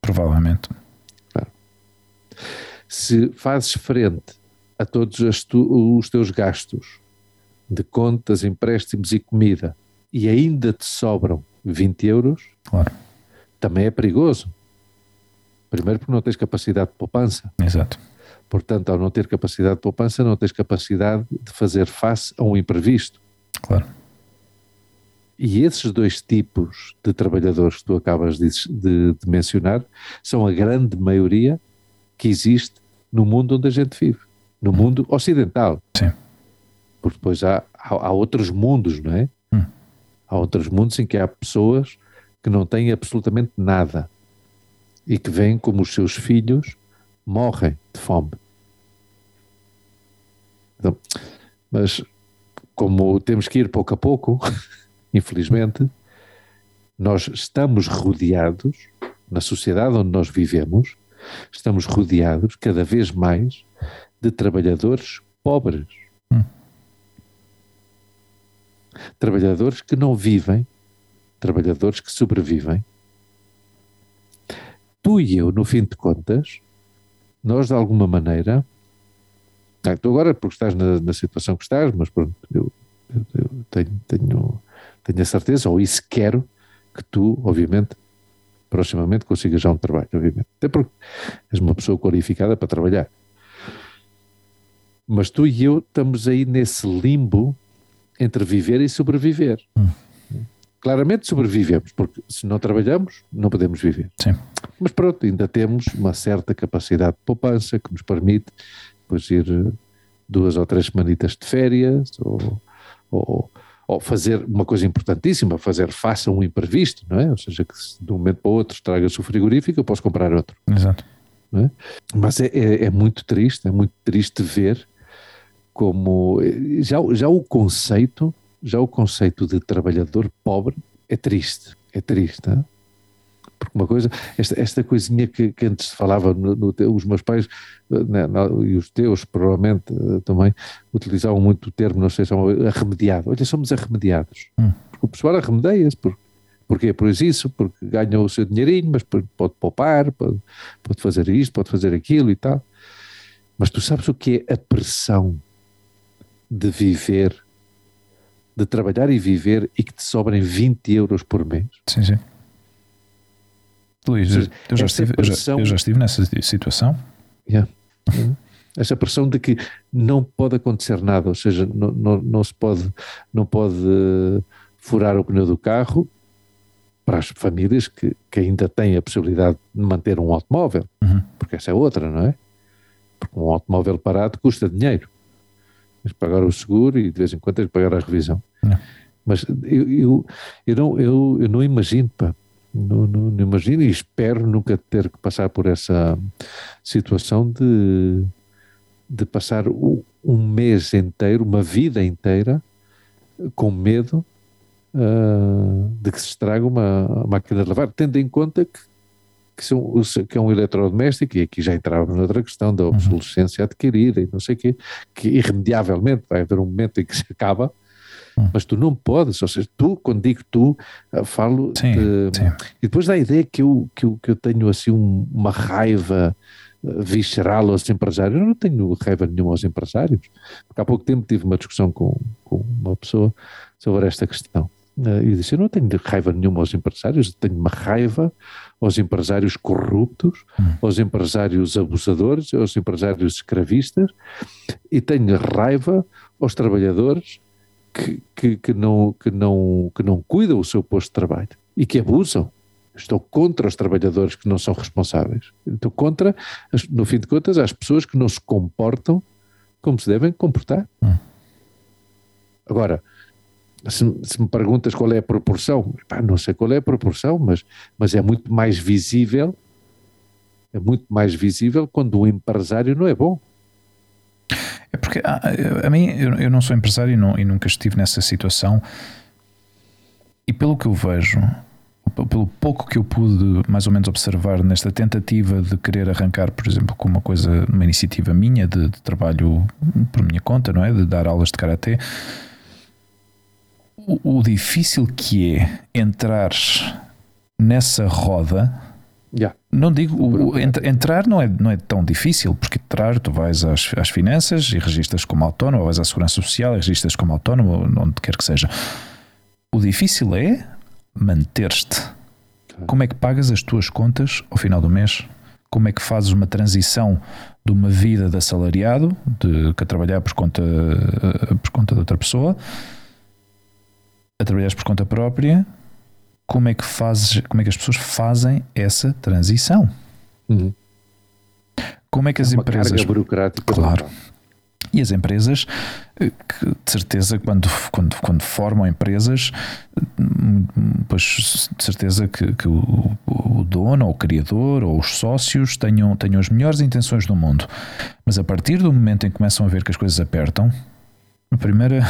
provavelmente. Se fazes frente a todos tu- os teus gastos de contas, empréstimos e comida e ainda te sobram 20 euros, Claro, também é perigoso. Primeiro porque não tens capacidade de poupança. exato. Portanto, ao não ter capacidade de poupança, não tens capacidade de fazer face a um imprevisto. Claro, E esses dois tipos de trabalhadores que tu acabas de, de- de mencionar são a grande maioria que existe no mundo onde a gente vive, no mundo ocidental. sim, Porque depois há, há, há outros mundos, não é? Hum. Há outros mundos em que há pessoas que não têm absolutamente nada e que veem como os seus filhos morrem de fome. Então, mas como temos que ir pouco a pouco, infelizmente, nós estamos rodeados, na sociedade onde nós vivemos, estamos rodeados cada vez mais de trabalhadores pobres. Hum. Trabalhadores que não vivem, trabalhadores que sobrevivem. Tu e eu, no fim de contas, nós de alguma maneira, ah, tu agora porque estás na, na situação que estás, mas pronto, eu, eu- tenho, tenho, tenho a certeza, ou isso quero, que tu, obviamente, proximamente consigas já um trabalho, obviamente. Até porque és uma pessoa qualificada para trabalhar. Mas tu e eu estamos aí nesse limbo entre viver e sobreviver. Claramente sobrevivemos, porque se não trabalhamos, não podemos viver. sim. Mas pronto, ainda temos uma certa capacidade de poupança que nos permite depois ir eh, duas ou três semanitas de férias ou, ou, ou fazer uma coisa importantíssima, fazer face a um imprevisto, não é? Ou seja, que se de um momento para o outro estraga-se o frigorífico, eu posso comprar outro. Exato. Mas é, é, é muito triste, é muito triste ver como eh, já, já o conceito, já o conceito de trabalhador pobre é triste, é triste, hein? porque uma coisa, esta, esta coisinha que, que antes se falava, no, no os meus pais eh, né, na- e os teus provavelmente eh, também utilizavam muito o termo, não sei se é uma- arremediado, olha somos arremediados, Hum. porque o pessoal arremedeia-se, por, Porquê? Por isso, porque ganha o seu dinheirinho, mas pode pode poupar, pode, pode fazer isto, pode fazer aquilo e tal. Mas tu sabes o que é a pressão de viver, de trabalhar e viver e que te sobrem 20 euros por mês? Sim, sim. Luís, seja, eu já, estive, eu, já, pressão- eu já estive nessa situação. Yeah. Essa pressão de que não pode acontecer nada, ou seja, não, não, não se pode, não pode eh, furar o pneu do carro para as famílias que, que ainda têm a possibilidade de manter um automóvel, Uhum. porque essa é outra, não é? Porque um automóvel parado custa dinheiro. Tens de pagar o seguro e de vez em quando tens de pagar a revisão. Não. Mas eu, eu, eu, não, eu, eu não imagino, pá. Não, não, não imagino e espero nunca ter que passar por essa situação de, de passar um, mês inteiro, uma vida inteira, com medo ah, de que se estrague uma máquina de lavar, tendo em conta que, que, são, que é um eletrodoméstico, e aqui já entrávamos noutra questão da obsolescência adquirida e não sei o quê, que irremediavelmente vai haver um momento em que se acaba, mas tu não podes, ou seja, tu, quando digo tu, ah, falo Sim, de, sim. e depois dá a ideia que eu, que eu, que eu tenho assim um- uma raiva eh, visceral aos empresários. Eu não tenho raiva nenhuma aos empresários. Porque há pouco tempo tive uma discussão com, com uma pessoa sobre esta questão. Eh, E disse: Eu não tenho raiva nenhuma aos empresários, eu tenho uma raiva aos empresários corruptos, aos empresários abusadores, aos empresários escravistas e tenho raiva aos trabalhadores que, que, que, não, que, não, que não cuidam o seu posto de trabalho e que abusam. Estou contra os trabalhadores que não são responsáveis. Estou contra, no fim de contas, as pessoas que não se comportam como se devem comportar. Hum. Agora, se, se, me perguntas qual é a proporção, pá, não sei qual é a proporção, mas, mas é muito mais visível, é muito mais visível quando o empresário não é bom. É porque a, a mim, eu, eu, não sou empresário e, não, e nunca estive nessa situação, e pelo que eu vejo, pelo pouco que eu pude mais ou menos observar nesta tentativa de querer arrancar, por exemplo, com uma coisa, uma iniciativa minha de, de trabalho por minha conta, não é? De dar aulas de karatê o, o difícil que é entrar nessa roda. Yeah. Não digo, entrar não é, não é tão difícil, porque entrar tu vais às, às finanças e registras como autónomo, ou vais à segurança social e registras como autónomo, onde quer que seja. O difícil é manter-te. Como é que pagas as tuas contas ao final do mês? Como é que fazes uma transição de uma vida de assalariado, de que a trabalhar por conta, eh, por conta de outra pessoa, a trabalhares por conta própria, como é que fazes, como é que as pessoas fazem essa transição? Uhum. Como é que as é uma empresas. Carga burocrática. Claro. E as empresas, eh, que de certeza, quando, quando, quando formam empresas, hum, pois de certeza que, que o, o, dono, ou o criador, ou os sócios tenham, tenham as melhores intenções do mundo. Mas a partir do momento em que começam a ver que as coisas apertam, a primeira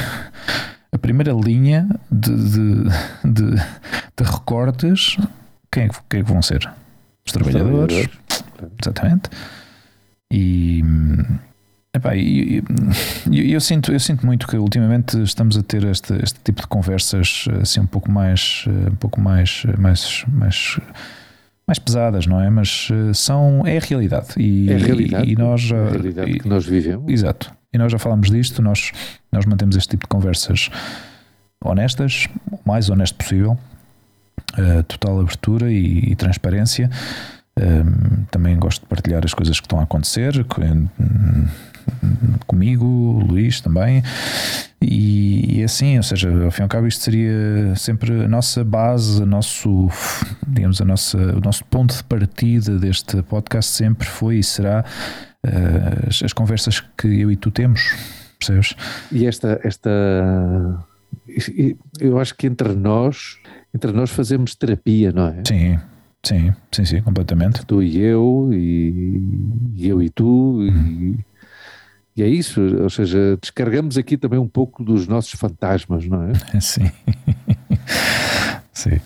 a primeira linha de, de, de, de recortes, quem é, quem é que vão ser? Os trabalhadores. Exatamente. E. Epá, eu, eu, eu, sinto, eu sinto muito que ultimamente estamos a ter este, este tipo de conversas assim um pouco mais um pouco mais mais, mais, mais pesadas, não é? Mas são é a realidade e, é a realidade, e, e nós é a realidade e, que nós vivemos. Exato e nós já falámos disto, nós, nós mantemos este tipo de conversas honestas, o mais honesto possível, uh, total abertura e, e transparência. Uh, também gosto de partilhar as coisas que estão a acontecer com, comigo, Luís também. E, e, assim, ou seja, ao fim e ao cabo, isto seria sempre a nossa base, a nosso, digamos, a nossa, o nosso ponto de partida deste podcast sempre foi e será uh, as, as, conversas que eu e tu temos, percebes? E esta, esta eu acho que entre nós, entre nós fazemos terapia, não é? Sim, sim, sim, sim, completamente. Tu e eu, e, e eu e tu, uhum. e, e é isso, ou seja, descargamos aqui também um pouco dos nossos fantasmas, não é? Sim. Sim.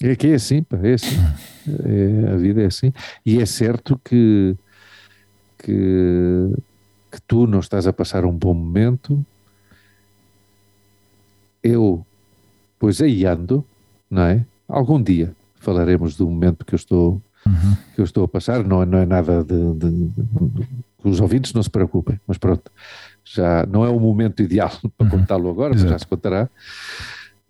É que é assim, pá, é assim. Uhum. É, a vida é assim. E é certo que que, que tu não estás a passar um bom momento, eu, pois aí ando, não é? Algum dia falaremos do momento que eu estou, uhum. que eu estou a passar, não, não é nada de, de, de, de, os ouvintes não se preocupem, mas pronto, já não é o momento ideal para uhum. contá-lo agora, mas já se contará.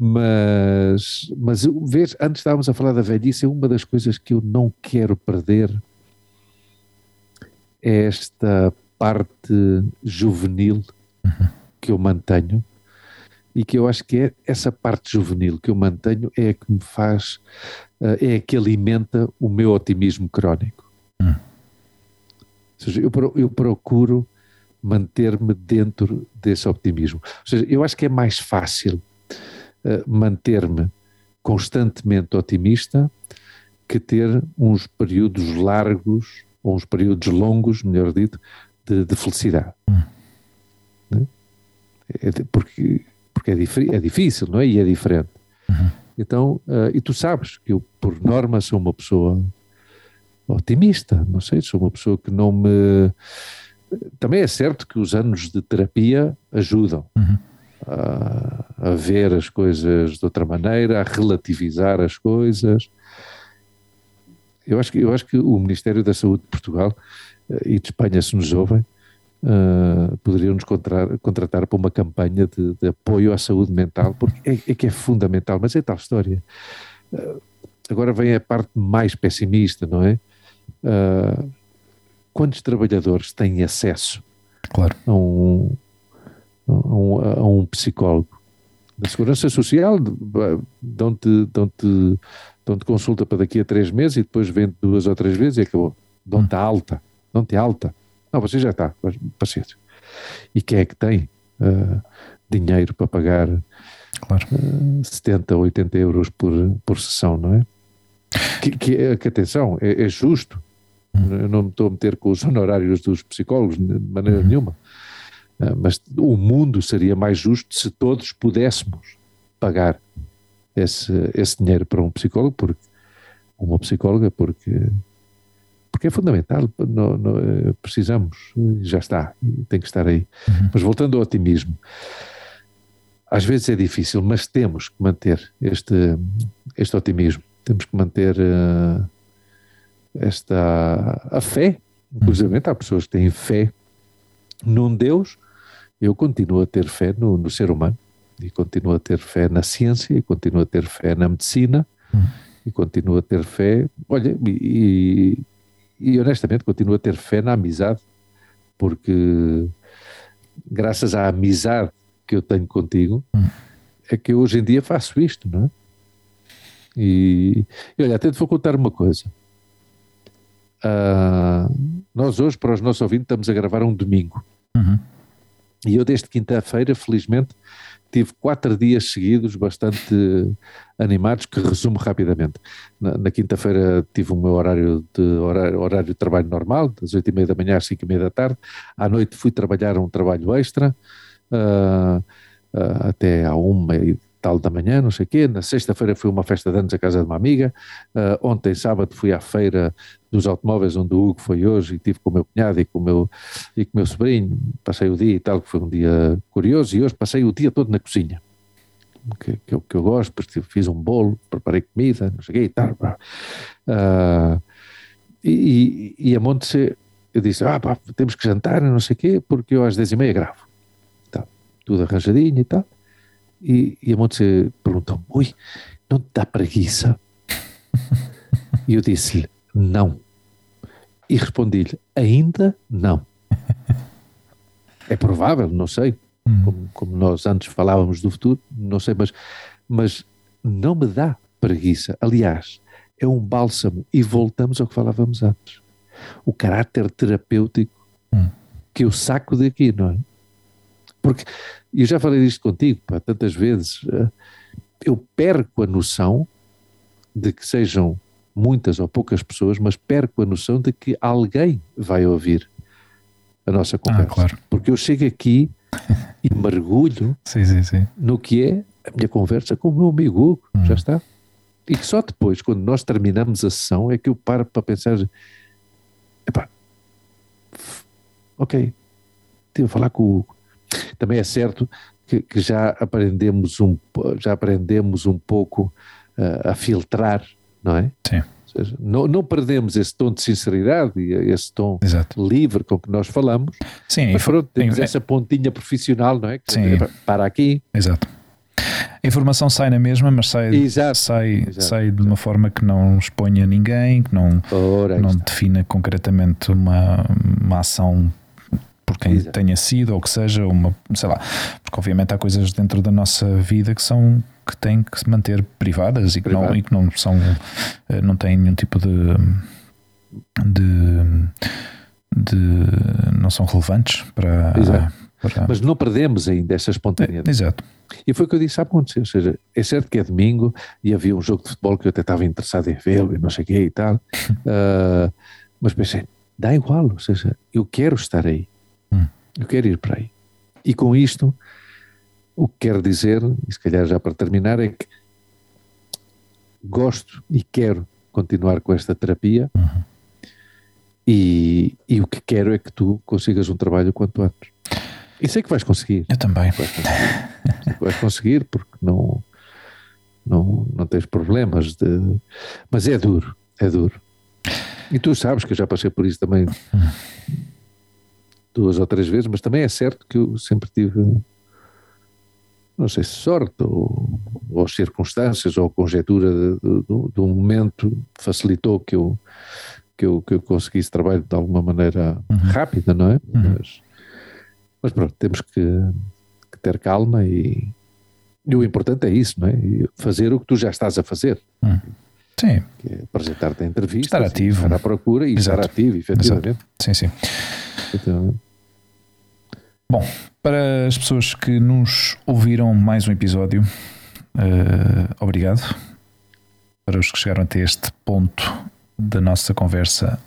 Mas, mas vês, antes estávamos a falar da velhice, é uma das coisas que eu não quero perder é esta parte juvenil uhum. que eu mantenho e que eu acho que é essa parte juvenil que eu mantenho é a que me faz, eh, é a que alimenta o meu otimismo crónico. Uhum. Ou seja, eu, eu procuro manter-me dentro desse optimismo. Ou seja, eu acho que é mais fácil uh, manter-me constantemente otimista que ter uns períodos largos ou uns períodos longos, melhor dito, de, de felicidade. Hum. Né? É, porque porque é, é, difícil, não é? E é diferente. Uhum. Então, uh, e tu sabes que eu, por norma, sou uma pessoa otimista, não sei, sou uma pessoa que não me. Também é certo que os anos de terapia ajudam uhum. a, a, ver as coisas de outra maneira, a relativizar as coisas, eu acho que, eu acho que o Ministério da Saúde de Portugal uh, e de Espanha, se nos ouvem, uh, poderiam nos contratar, contratar para uma campanha de, de, apoio à saúde mental, porque é, é, que é fundamental, mas é tal história. Uh, agora vem a parte mais pessimista, não é? quantos trabalhadores têm acesso claro. a, um, a, um, a um psicólogo? Da Segurança Social dão-te dão -te, dão -te consulta para daqui a três meses e depois vem duas ou três vezes e acabou. Dão-te hum. alta. Dão-te alta. Não, você já está, paciência. E quem é que tem uh, dinheiro para pagar claro. uh, 70, 80 euros por, por sessão, não é? Que, que, que atenção, é, é justo. Hum. Eu não me estou a meter com os honorários dos psicólogos de maneira hum. nenhuma. Uh, mas o mundo seria mais justo se todos pudéssemos pagar esse, esse dinheiro para um psicólogo, porque uma psicóloga, porque porque é fundamental, no, no, eh, precisamos, já está, tem que estar aí. Uhum. Mas voltando ao otimismo, às vezes é difícil, mas temos que manter este, este otimismo, temos que manter uh, esta a fé, inclusive uhum. há pessoas que têm fé num Deus, eu continuo a ter fé no, no, ser humano, e continuo a ter fé na ciência, e continuo a ter fé na medicina, uhum. e continuo a ter fé, olha, e, e honestamente continuo a ter fé na amizade, porque graças à amizade que eu tenho contigo, hum. é que eu hoje em dia faço isto, não é? E, e olha, até te vou contar uma coisa. Uh, nós hoje, para os nossos ouvintes, estamos a gravar um domingo. Uhum. E eu, desde quinta-feira, felizmente, tive quatro dias seguidos bastante animados, que resumo rapidamente. Na, na quinta-feira tive o meu horário de, horário, horário de trabalho normal, das oito e meia da manhã às cinco e meia da tarde. À noite fui trabalhar um trabalho extra, uh, uh, até à uma e tal da manhã, não sei o quê. Na sexta-feira fui uma festa de anos à casa de uma amiga. Uh, ontem, sábado, fui à feira dos automóveis, onde o Hugo foi hoje, e tive com o meu cunhado e com o meu, e com o meu sobrinho. Passei o dia e tal, que foi um dia curioso, e hoje passei o dia todo na cozinha. Que, que, eu, que eu gosto, fiz um bolo, preparei comida, não sei o quê e tal. Uh, e, e, a Monte eu disse, ah pá, temos que jantar, não sei o quê, porque eu às dez e meia gravo. Tá, tudo arranjadinho e tal. E, a Monte perguntou ui, não te dá preguiça? e eu disse-lhe, não. E respondi-lhe, ainda não. é provável, não sei. Hum. Como, como, nós antes falávamos do futuro, não sei, mas, mas não me dá preguiça. Aliás, é um bálsamo. E voltamos ao que falávamos antes. O caráter terapêutico hum. que eu saco daqui, não é? Porque e eu já falei disto contigo, pá, tantas vezes, eh, eu perco a noção de que sejam muitas ou poucas pessoas, mas perco a noção de que alguém vai ouvir a nossa ah, conversa. Ah, claro. Porque eu chego aqui e mergulho sim, sim, sim. no que é a minha conversa com o meu amigo Hugo, hum. já está. E só depois, quando nós terminamos a sessão, é que eu paro para pensar: epá, ok, estive a falar com o também é certo que, que já aprendemos um já aprendemos um pouco uh, a filtrar, não é? Sim. Seja, não, não, perdemos esse tom de sinceridade e esse tom Exato. livre com que nós falamos. Sim, mas pronto, temos essa pontinha profissional, não é? Que Sim. Para aqui. Exato. A informação sai na mesma, mas sai, exato, sai, exato, sai de uma forma que não exponha ninguém, que não, Ora, não defina concretamente uma, uma ação por quem Exato. tenha sido ou que seja uma, sei lá, porque obviamente há coisas dentro da nossa vida que são que têm que se manter privadas e que, não, e que não são eh, não têm nenhum tipo de, de, de não são relevantes para, para, mas não perdemos ainda essa espontaneidade. É, exato. E foi o que eu disse, sabe acontecer, ou seja, é certo que é domingo e havia um jogo de futebol que eu até estava interessado em vê-lo e não sei o quê e tal, uh, mas pensei, dá igual, ou seja, eu quero estar aí. Eu quero ir para aí. E com isto, o que quero dizer, e se calhar já para terminar, é que gosto e quero continuar com esta terapia uhum. e, e o que quero é que tu consigas um trabalho quanto antes. E sei que vais conseguir. Eu também. Vais conseguir, vais conseguir porque não, não, não tens problemas de. Mas é duro, é duro. E tu sabes que eu já passei por isso também. Uhum duas ou três vezes, mas também é certo que eu sempre tive, não sei se sorte ou, ou circunstâncias ou conjetura de, um momento facilitou que eu, que eu, que eu conseguisse trabalho de alguma maneira uhum. rápida, não é? Uhum. Mas, mas, pronto, temos que, que, ter calma e, E o importante é isso, não é? Fazer o que tu já estás a fazer. Hum. Sim. É apresentar-te a entrevista, estar ativo. Estar à procura e Exato. estar ativo, efetivamente. Exato. Sim, sim. Efetivamente. Bom, para as pessoas que nos ouviram mais um episódio, uh, obrigado. Para os que chegaram até este ponto da nossa conversa,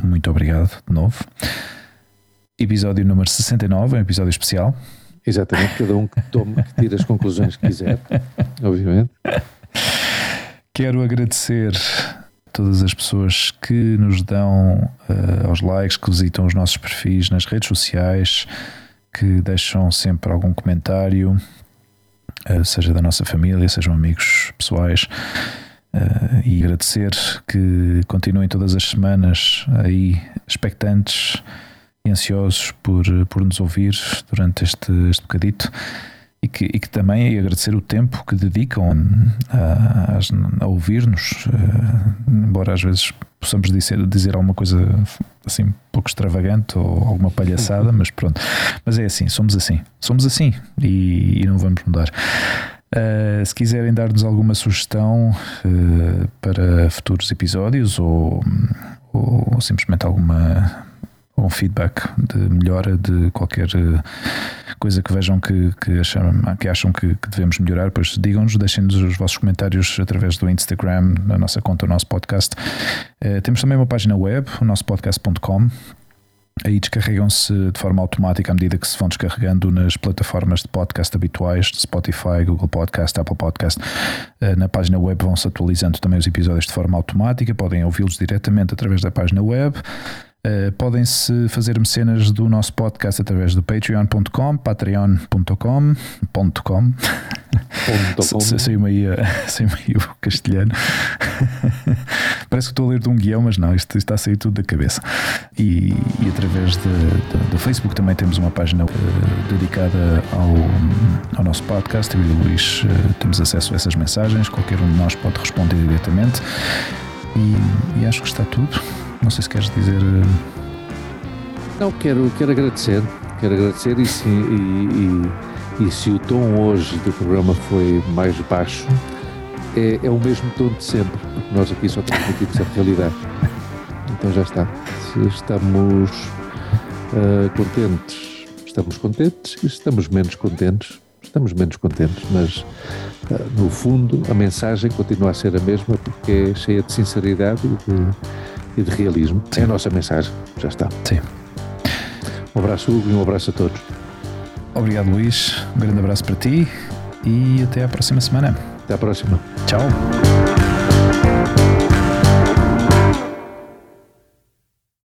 muito obrigado de novo. Episódio número 69, é um episódio especial. Exatamente, cada um que tome, que tire as conclusões que quiser, obviamente. Quero agradecer todas as pessoas que nos dão uh, aos likes, que visitam os nossos perfis nas redes sociais, que deixam sempre algum comentário, uh, seja da nossa família, sejam amigos pessoais. Uh, e agradecer que continuem todas as semanas aí expectantes e ansiosos por, por nos ouvir durante este, este bocadito e que, e que também agradecer o tempo que dedicam a, a, a ouvir-nos, uh, embora às vezes possamos dizer, dizer alguma coisa assim pouco extravagante ou alguma palhaçada, mas pronto. Mas é assim, somos assim, somos assim e, e não vamos mudar. Uh, se quiserem dar-nos alguma sugestão uh, para futuros episódios ou, ou simplesmente alguma um feedback de melhora de qualquer eh, coisa que vejam que, que acham, que, acham que, que devemos melhorar, pois digam-nos, deixem-nos os vossos comentários através do Instagram, na nossa conta, o nosso podcast. Uh, temos também uma página web, o nosso podcast.com. Aí descarregam-se de forma automática à medida que se vão descarregando nas plataformas de podcast habituais, Spotify, Google Podcast, Apple Podcast. Eh, na página web vão-se atualizando também os episódios de forma automática, podem ouvi-los diretamente através da página web. Uh, Podem-se fazer mecenas do nosso podcast através do patreon.com, patreon.com, .com. Saiu-me aí, saiu aí o castelhano. Parece que estou a ler de um guião, mas não, isto está a sair tudo da cabeça. E, e através de, de, do Facebook também temos uma página uh, dedicada ao, ao nosso podcast. Eu e o Luís uh, temos acesso a essas mensagens, qualquer um de nós pode responder diretamente. E, e acho que está tudo. Não sei se queres dizer. Eh, Não, quero, quero agradecer. Quero agradecer e se, e, e, e se o tom hoje do programa foi mais baixo, é, é, o mesmo tom de sempre, porque nós aqui só transmitimos a realidade. Então já está. Estamos uh, contentes, estamos contentes, e estamos menos contentes, estamos menos contentes, mas uh, no fundo a mensagem continua a ser a mesma porque é cheia de sinceridade e de e de realismo. Sim. É a nossa mensagem. Já está. Sim. Um abraço, Hugo, e um abraço a todos. Obrigado, Luís. Um grande abraço para ti e até à próxima semana. Até à próxima. Tchau.